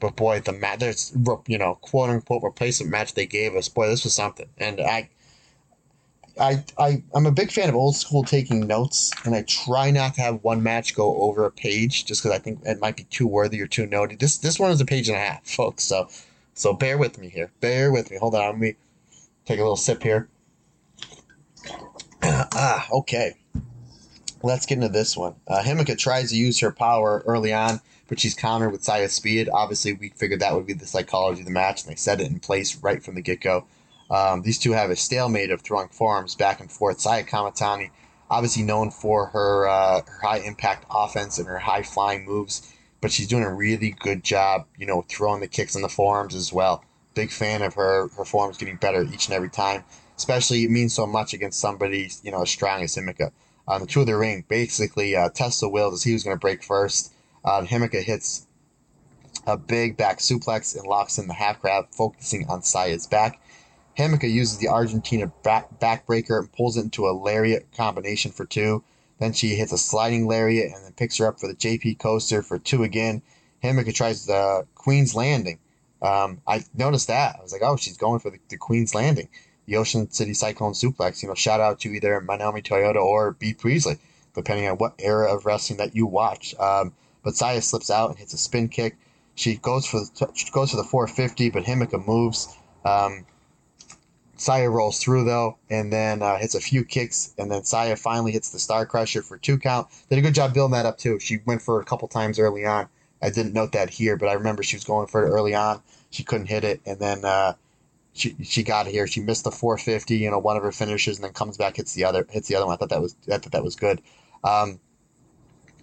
But boy, the match, there's you know, quote unquote replacement match they gave us. Boy, this was something. And I, I, I, I'm a big fan of old school taking notes, and I try not to have one match go over a page, just because I think it might be too worthy or too noty. This, this one is a page and a half, folks. So, so bear with me here. Bear with me. Hold on. Let me take a little sip here. ah, okay let's get into this one. Uh, Himeka tries to use her power early on, but she's countered with Saya's speed. Obviously, we figured that would be the psychology of the match, and they set it in place right from the get go. Um, these two have a stalemate of throwing forearms back and forth. Saya Kamitani, obviously known for her, uh, her high impact offense and her high flying moves, but she's doing a really good job, you know, throwing the kicks and the forearms as well. Big fan of her, her forearms getting better each and every time. Especially, it means so much against somebody, you know, as strong as Himeka on the two of the ring. Basically, uh, Tesla wills as he was going to break first. Uh, Himeka hits a big back suplex and locks in the half crab, focusing on Saya's back. Himeka uses the Argentina back backbreaker and pulls it into a lariat combination for two. Then she hits a sliding lariat and then picks her up for the JP coaster for two again. Himeka tries the Queen's Landing. Um, I noticed that. I was like, oh, she's going for the, the Queen's Landing. The Ocean City Cyclone Suplex. You know, shout out to either Manami Toyota or Bea Priestley, depending on what era of wrestling that you watch. Um, but Saya slips out and hits a spin kick. She goes for the goes for the 450, but Himeka moves. Um, Saya rolls through though, and then uh, hits a few kicks, and then Saya finally hits the Star Crusher for two count. Did a good job building that up too. She went for a couple times early on. I didn't note that here, but I remember she was going for it early on. She couldn't hit it, and then uh, she she got here. She missed the 450, you know, one of her finishes, and then comes back hits the other hits the other one. I thought that was I thought that was good. Um,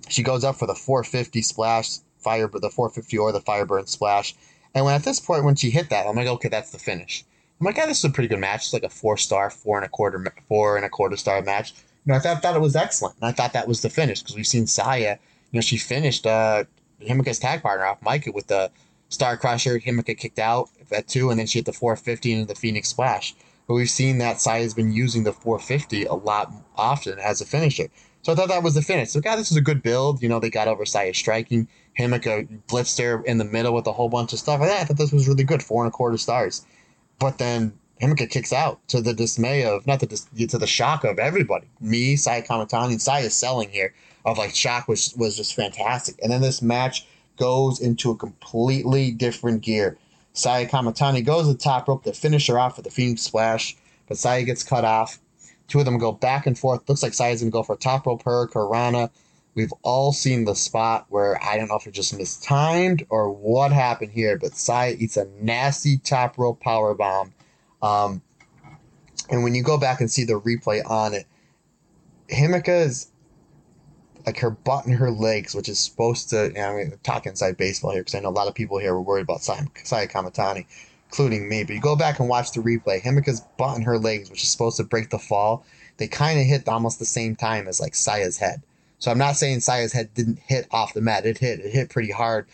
she goes up for the 450 splash, fire, the 450 or the Fireburn splash, and when at this point when she hit that, I'm like, okay, that's the finish. I'm like, yeah, this is a pretty good match. It's like a four star, four and a quarter, four and a quarter star match. You know, I thought, thought it was excellent, and I thought that was the finish because we've seen Saya. You know, she finished uh, Himeka's tag partner off Maika with the Star Crusher. Himeka kicked out at two, and then she hit the 450 and the Phoenix Splash. But we've seen that Saya's been using the 450 a lot often as a finisher. So I thought that was the finish. So, God, this is a good build. You know, they got over Saya striking. Himeka blitzed her in the middle with a whole bunch of stuff. I thought this was really good. Four and a quarter stars. But then Himeka kicks out to the dismay of, not the dis- to the shock of everybody. Me, Saya Kamitani, and Saya selling here of like shock was was just fantastic. And then this match goes into a completely different gear. Saya Kamitani goes to the top rope to finish her off with the Phoenix Splash, but Saya gets cut off. Two of them go back and forth. Looks like Saya's gonna go for a top rope Hurricanrana. We've all seen the spot where I don't know if it just mistimed or what happened here, but Saya eats a nasty top rope power bomb. Um, and when you go back and see the replay on it, Himeka's like her butt and her legs, which is supposed to, you know, I mean, talk inside baseball here because I know a lot of people here were worried about Saya, Saya Kamitani, including me. But you go back and watch the replay, Himeka's butt and her legs, which is supposed to break the fall, they kind of hit almost the same time as like Saya's head. So I'm not saying Saya's head didn't hit off the mat. It hit. It hit pretty hard.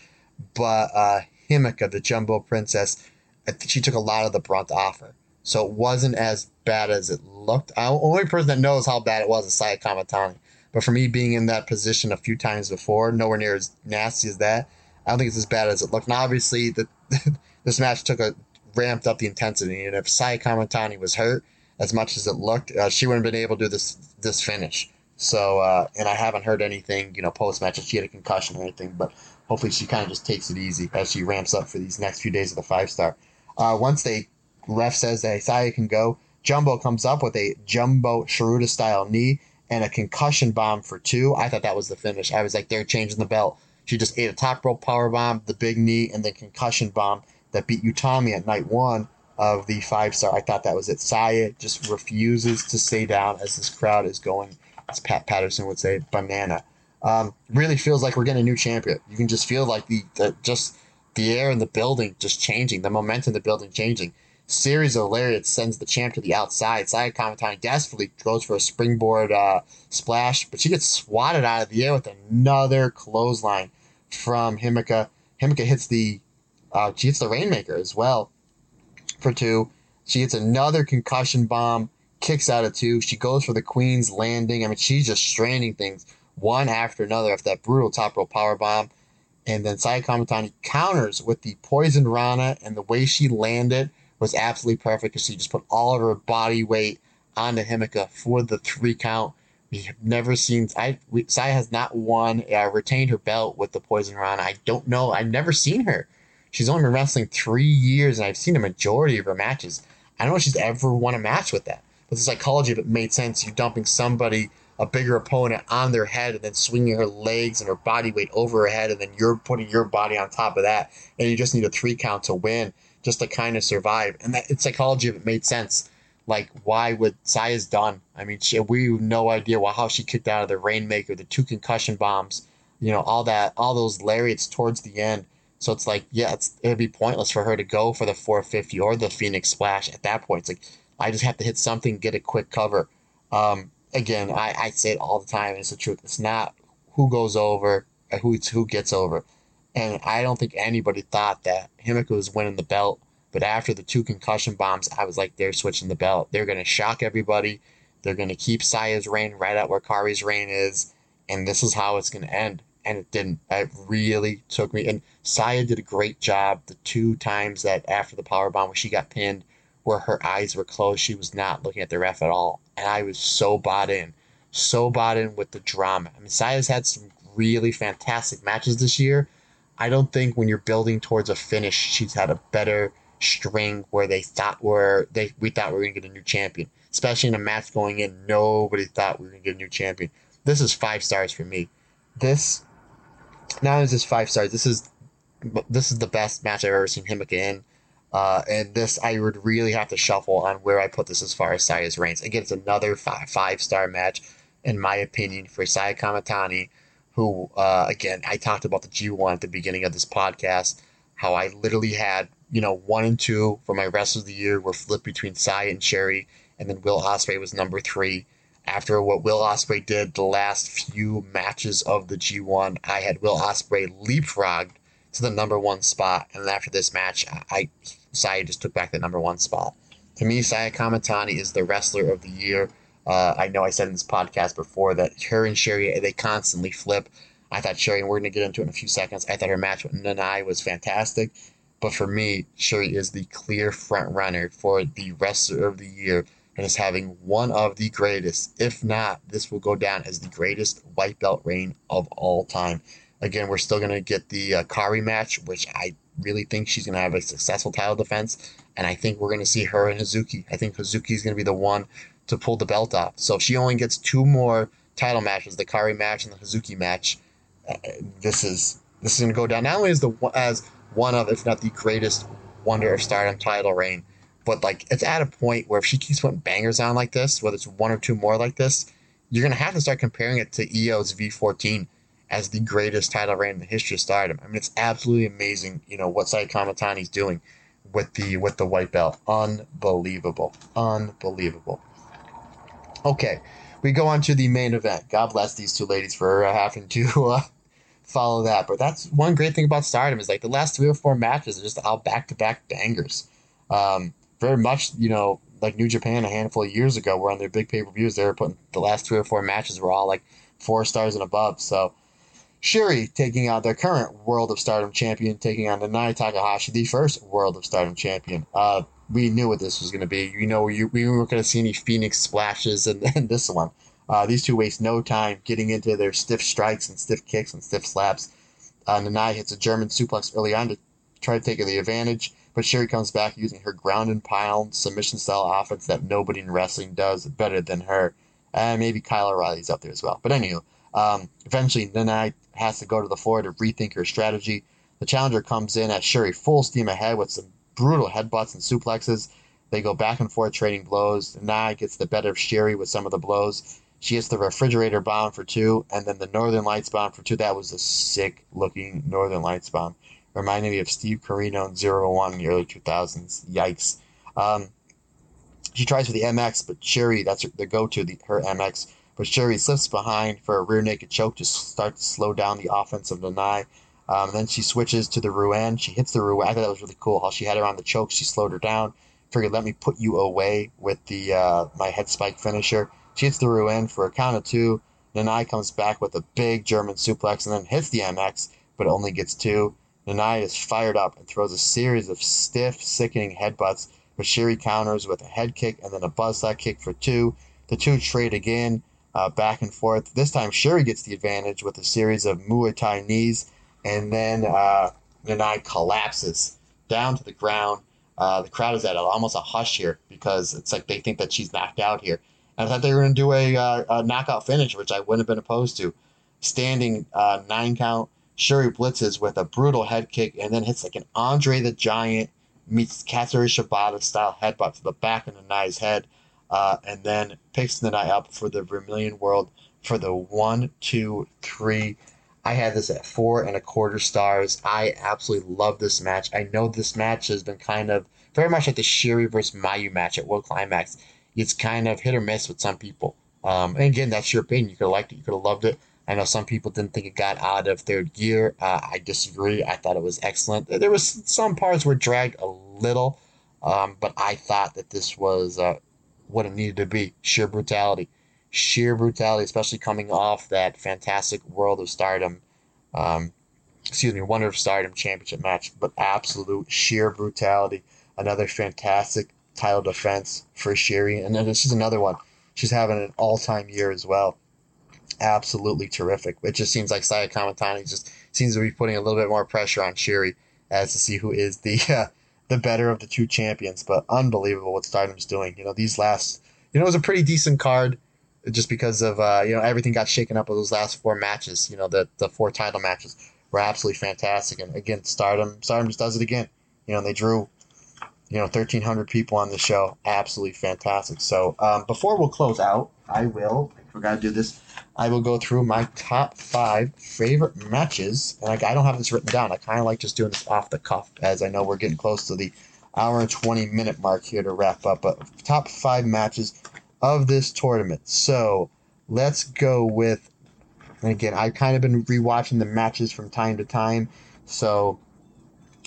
But uh, Himeka, the Jumbo Princess, I she took a lot of the brunt off her. So it wasn't as bad as it looked. The only person that knows how bad it was is Saya Kamitani. But for me being in that position a few times before, nowhere near as nasty as that, I don't think it's as bad as it looked. And obviously, the, this match took a ramped up the intensity. And if Saya Kamitani was hurt as much as it looked, uh, she wouldn't have been able to do this this finish. So, uh, and I haven't heard anything, you know, post match if she had a concussion or anything, but hopefully she kind of just takes it easy as she ramps up for these next few days of the five star. Uh, once they ref says that Saya can go, Jumbo comes up with a Jumbo Tsuruta style knee and a concussion bomb for two. I thought that was the finish. I was like, they're changing the belt. She just ate a top rope power bomb, the big knee, and then concussion bomb that beat Utami at night one of the five star. I thought that was it. Saya just refuses to stay down as this crowd is going as Pat Patterson would say, banana. Um, really feels like we're getting a new champion. You can just feel like the, the just the air in the building just changing, the momentum in the building changing. Series of lariats sends the champ to the outside. Saya Kamitani desperately goes for a springboard uh, splash, but she gets swatted out of the air with another clothesline from Himeka. Himeka hits the uh, she hits the Rainmaker as well for two. She hits another concussion bomb kicks out of two. She goes for the Queen's landing. I mean, she's just straining things one after another after that brutal top rope power bomb. And then Saya Kamitani counters with the poisoned Rana, and the way she landed was absolutely perfect because she just put all of her body weight onto Himeka for the three count. We have never seen I we, Saya has not won uh, retained her belt with the poison Rana. I don't know. I've never seen her. She's only been wrestling three years, and I've seen a majority of her matches. I don't know if she's ever won a match with that. But the psychology of it made sense. You're dumping somebody, a bigger opponent, on their head and then swinging her legs and her body weight over her head, and then you're putting your body on top of that, and you just need a three count to win just to kind of survive. And that psychology of it made sense. Like, why would Saya's done? I mean, she, we have no idea why, how she kicked out of the Rainmaker, the two concussion bombs, you know, all that, all those lariats towards the end. So it's like, yeah, it's, it'd be pointless for her to go for the 450 or the Phoenix Splash at that point. It's like, I just have to hit something, get a quick cover. Um, again, I, I say it all the time. It's the truth. It's not who goes over, who who gets over. And I don't think anybody thought that Himeka was winning the belt But after the two concussion bombs, I was like, they're switching the belt. They're going to shock everybody. They're going to keep Saya's reign right at where Kairi's reign is. And this is how it's going to end. And it didn't. It really took me. And Saya did a great job the two times that after the power bomb where she got pinned, where her eyes were closed, she was not looking at the ref at all. And I was so bought in, so bought in with the drama. I mean, Saya's had some really fantastic matches this year. I don't think when you're building towards a finish, she's had a better string where they thought were they we thought we were gonna get a new champion. Especially in a match going in, nobody thought we were gonna get a new champion. This is five stars for me. This not only is this five stars, this is this is the best match I've ever seen Himeka in. Uh, and this I would really have to shuffle on where I put this as far as Saya's reigns. Again, it's another five five star match, in my opinion, for Saya Kamitani, who uh, again I talked about the G1 at the beginning of this podcast, how I literally had you know, one and two for my rest of the year were flipped between Sai and Syuri, and then Will Ospreay was number three. After what Will Ospreay did the last few matches of the G1, I had Will Ospreay leapfrogged to the number one spot, and after this match, I Saya just took back the number one spot. To me, Saya Kamitani is the wrestler of the year. Uh, I know I said in this podcast before that her and Syuri they constantly flip. I thought Syuri, and we're going to get into it in a few seconds. I thought her match with Nanae was fantastic. But for me, Syuri is the clear front runner for the wrestler of the year and is having one of the greatest. If not, this will go down as the greatest white belt reign of all time. Again, we're still going to get the uh, Kairi match, which I really think she's going to have a successful title defense. And I think we're going to see her and Hazuki. I think Hazuki is going to be the one to pull the belt off. So if she only gets two more title matches, the Kari match and the Hazuki match, uh, this is this is going to go down not only as the as one of, if not the greatest wonder of stardom title reign. But like it's at a point where if she keeps putting bangers on like this, whether it's one or two more like this, you're gonna have to start comparing it to Io's V14 as the greatest title reign in the history of stardom. I mean, it's absolutely amazing, you know, what Sai Kamitani's doing with the with the white belt. Unbelievable. Unbelievable. Okay, we go on to the main event. God bless these two ladies for uh, having to uh, follow that. But that's one great thing about Stardom is like the last three or four matches are just all back to back bangers. Um, very much, you know, like New Japan a handful of years ago, where on their big pay per views they were putting the last three or four matches were all like four stars and above. So Syuri taking out their current World of Stardom champion, taking on Nanae Takahashi, the first World of Stardom champion. Uh, we knew what this was going to be. You know, we, we weren't going to see any Phoenix splashes in, in this one. Uh, these two waste no time getting into their stiff strikes and stiff kicks and stiff slaps. Uh, Nanae hits a German suplex early on to try to take the advantage, but Syuri comes back using her ground and pound submission style offense that nobody in wrestling does better than her. And maybe Kyle O'Reilly's up there as well. But anyway, um, eventually Nanae has to go to the floor to rethink her strategy. The challenger comes in at Syuri full steam ahead with some brutal headbutts and suplexes. They go back and forth trading blows. Nanae gets the better of Syuri with some of the blows. She hits the refrigerator bomb for two, and then the Northern Lights bomb for two. That was a sick looking Northern Lights bomb. Reminded me of Steve Corino in Zero One in the early 2000s. Yikes. Um, she tries for the MX, but Syuri, that's the go to, the, her MX. But Syuri slips behind for a rear naked choke to start to slow down the offense of Nanae. Um, then she switches to the Ruan. She hits the Ruan. I thought that was really cool. How she had her on the choke, she slowed her down. Figured, let me put you away with the uh, my head spike finisher. She hits the Ruan for a count of two. Nanae comes back with a big German suplex and then hits the MX, but only gets two. Nanae is fired up and throws a series of stiff, sickening headbutts, but Syuri counters with a head kick and then a buzzsaw kick for two. The two trade again, uh, back and forth. This time Syuri gets the advantage with a series of Muay Thai knees, and then uh, Nanae collapses down to the ground. Uh, the crowd is at almost a hush here because it's like they think that she's knocked out here. I thought they were going to do a, uh, a, knockout finish, which I wouldn't have been opposed to. Standing uh, nine count, Syuri blitzes with a brutal head kick and then hits like an Andre the Giant meets Katsuyori Shibata style headbutt to the back of Nanae's head, uh, and then picks Nanae up for the Vermilion World for the one, two, three. I had this at four and a quarter stars. I absolutely love this match. I know this match has been kind of very much like the Syuri versus Mayu match at World Climax it's kind of hit or miss with some people. Um, and again, that's your opinion. You could have liked it, you could have loved it. I know some people didn't think it got out of third gear. Uh, I disagree. I thought it was excellent. There was some parts were dragged a little, Um, but I thought that this was uh, what it needed to be sheer brutality. Sheer brutality, especially coming off that fantastic World of Stardom, um, excuse me, Wonder of Stardom championship match, but absolute sheer brutality. Another fantastic title defense for Syuri. And then this is another one. She's having an all time year as well. Absolutely terrific. It just seems like Saya Kamitani just seems to be putting a little bit more pressure on Syuri as to see who is the uh, the better of the two champions. But unbelievable what Stardom's doing. You know, these last, you know, it was a pretty decent card just because of, uh, you know, everything got shaken up with those last four matches. You know, the, the four title matches were absolutely fantastic. And again, Stardom, Stardom just does it again. You know, they drew, you know, 1,300 people on the show. Absolutely fantastic. So um, before we'll close out, I will, I forgot to do this, I will go through my top five favorite matches. And I, I don't have this written down. I kind of like just doing this off the cuff, as I know we're getting close to the hour and 20 minute mark here to wrap up. But top five matches of this tournament. So let's go with, and again, I've kind of been rewatching the matches from time to time. So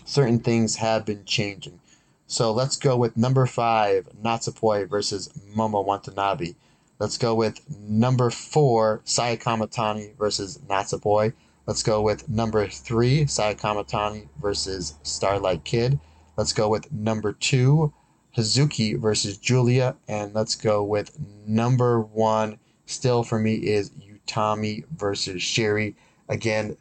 certain things have been changing. So let's go with number five, Natsupoi versus Momo Watanabe. Let's go with number four, Saya Kamitani versus Natsupoi. Let's go with number three, Saya Kamitani versus Starlight Kid. Let's go with number two, Hazuki versus Giulia. And let's go with number one, still for me, is Utami versus Syuri. Again,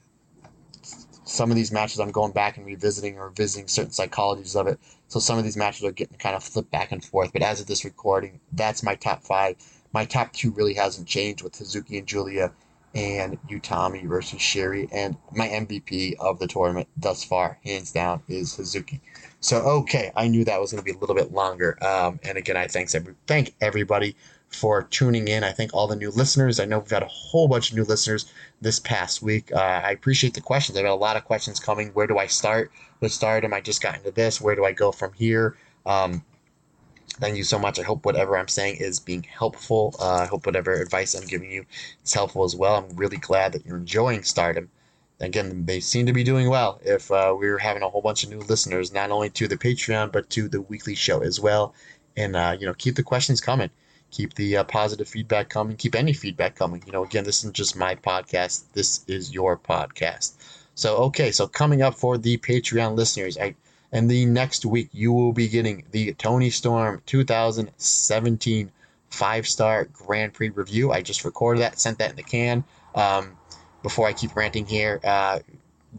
some of these matches I'm going back and revisiting or visiting certain psychologies of it. So some of these matches are getting kind of flipped back and forth. But as of this recording, that's my top five. My top two really hasn't changed with Hazuki and Giulia and Utami versus Syuri. And my MVP of the tournament thus far, hands down, is Hazuki. So okay, I knew that was going to be a little bit longer. Um, and again, I thanks every thank everybody for tuning in. I thank all the new listeners. I know we've had a whole bunch of new listeners this past week. Uh, I appreciate the questions. I've got a lot of questions coming. Where do I start? With start? Am I just got into this? Where do I go from here? Um, thank you so much. I hope whatever I'm saying is being helpful. Uh, I hope whatever advice I'm giving you is helpful as well. I'm really glad that you're enjoying Stardom. Again, they seem to be doing well. If uh, we're having a whole bunch of new listeners, not only to the Patreon but to the weekly show as well, and uh, you know, keep the questions coming, keep the uh, positive feedback coming, keep any feedback coming. You know, again, this isn't just my podcast. This is your podcast. So okay, so coming up for the Patreon listeners, I and the next week you will be getting the Toni Storm 2017 five star Grand Prix review. I just recorded that, sent that in the can. Um, before I keep ranting here, uh,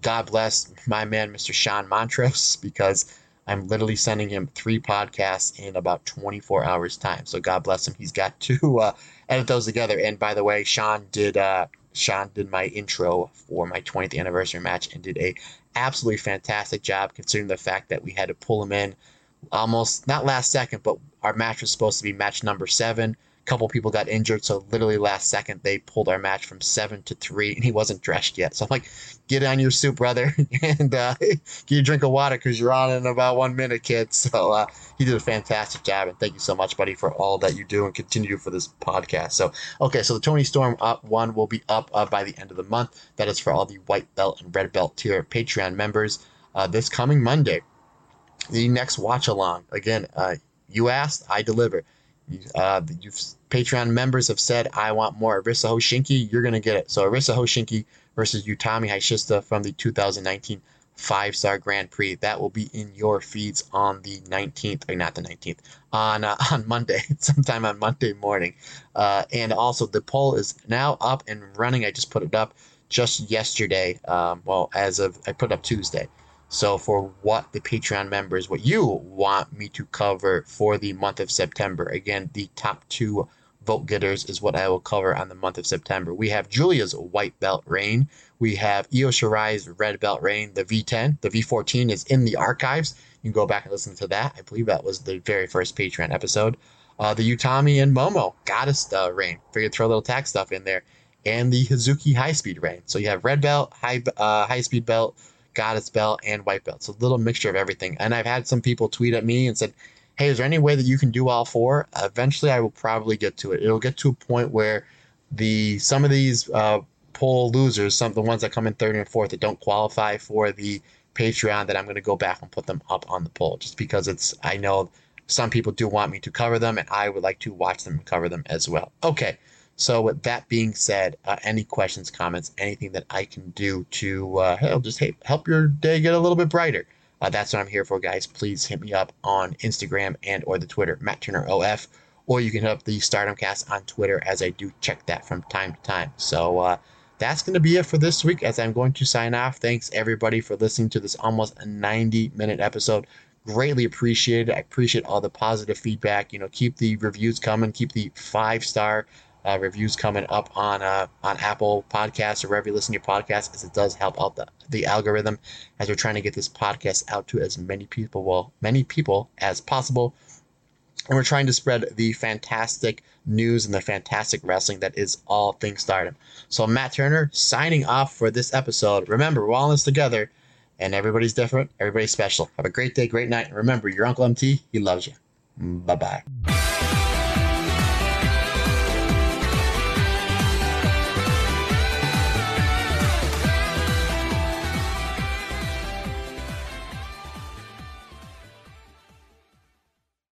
God bless my man, Mr. Sean Montrose, because I'm literally sending him three podcasts in about 24 hours time. So God bless him. He's got to uh, edit those together. And by the way, Sean did uh, Sean did my intro for my 20th anniversary match and did a absolutely fantastic job considering the fact that we had to pull him in almost not last second, but our match was supposed to be match number seven couple people got injured, so literally last second they pulled our match from seven to three, and he wasn't dressed yet. So I'm like, get on your suit, brother, and uh, get a drink of water because you're on in about one minute, kid. So uh, he did a fantastic job, and thank you so much, buddy, for all that you do and continue for this podcast. So okay, so the Toni Storm up one will be up uh, by the end of the month. That is for all the white belt and red belt tier Patreon members. Uh, this coming Monday, the next watch along again. Uh, you asked, I deliver. Uh, Patreon members have said, I want more Arisa Hoshiki. You're going to get it. So Arisa Hoshiki versus Utami Hayashishita from the 2019 five star Grand Prix. That will be in your feeds on the 19th, or not the 19th, on uh, on Monday, sometime on Monday morning. Uh, and also, the poll is now up and running. I just put it up just yesterday. Um, well, as of I put it up Tuesday. So for what the Patreon members, what you want me to cover for the month of September, again, the top two vote getters is what I will cover on the month of September. We have Giulia's white belt reign. We have Io Shirai's red belt reign. The V10, the V14 is in the archives. You can go back and listen to that. I believe that was the very first Patreon episode. Uh, the Utami and Momo goddess uh, reign. Figured throw a little tag stuff in there, and the Hazuki high speed reign. So you have red belt, high uh, high speed belt, goddess belt, and white belt. So a little mixture of everything. And I've had some people tweet at me and said, "Hey, is there any way that you can do all four? Eventually, I will probably get to it. It'll get to a point where the some of these uh, poll losers, some of the ones that come in third and fourth that don't qualify for the Patreon that I'm going to go back and put them up on the poll just because it's, I know some people do want me to cover them and I would like to watch them cover them as well. Okay. So with that being said, uh, any questions, comments, anything that I can do to uh, help just help your day get a little bit brighter, uh, that's what I'm here for, guys. Please hit me up on Instagram and or the Twitter, Matt Turner OF, or you can hit up the Stardom Cast on Twitter as I do check that from time to time. So uh, that's going to be it for this week as I'm going to sign off. Thanks everybody for listening to this almost 90 minute episode. Greatly appreciated. I appreciate all the positive feedback. You know, keep the reviews coming, keep the five star uh, reviews coming up on uh, on Apple Podcasts or wherever you listen to your podcast, as it does help out the, the algorithm as we're trying to get this podcast out to as many people, well, many people as possible. And we're trying to spread the fantastic news and the fantastic wrestling that is all things stardom. So Matt Turner signing off for this episode. Remember, we're all in this together, and everybody's different, everybody's special. Have a great day, great night. And remember, your Uncle MT, he loves you. Bye bye.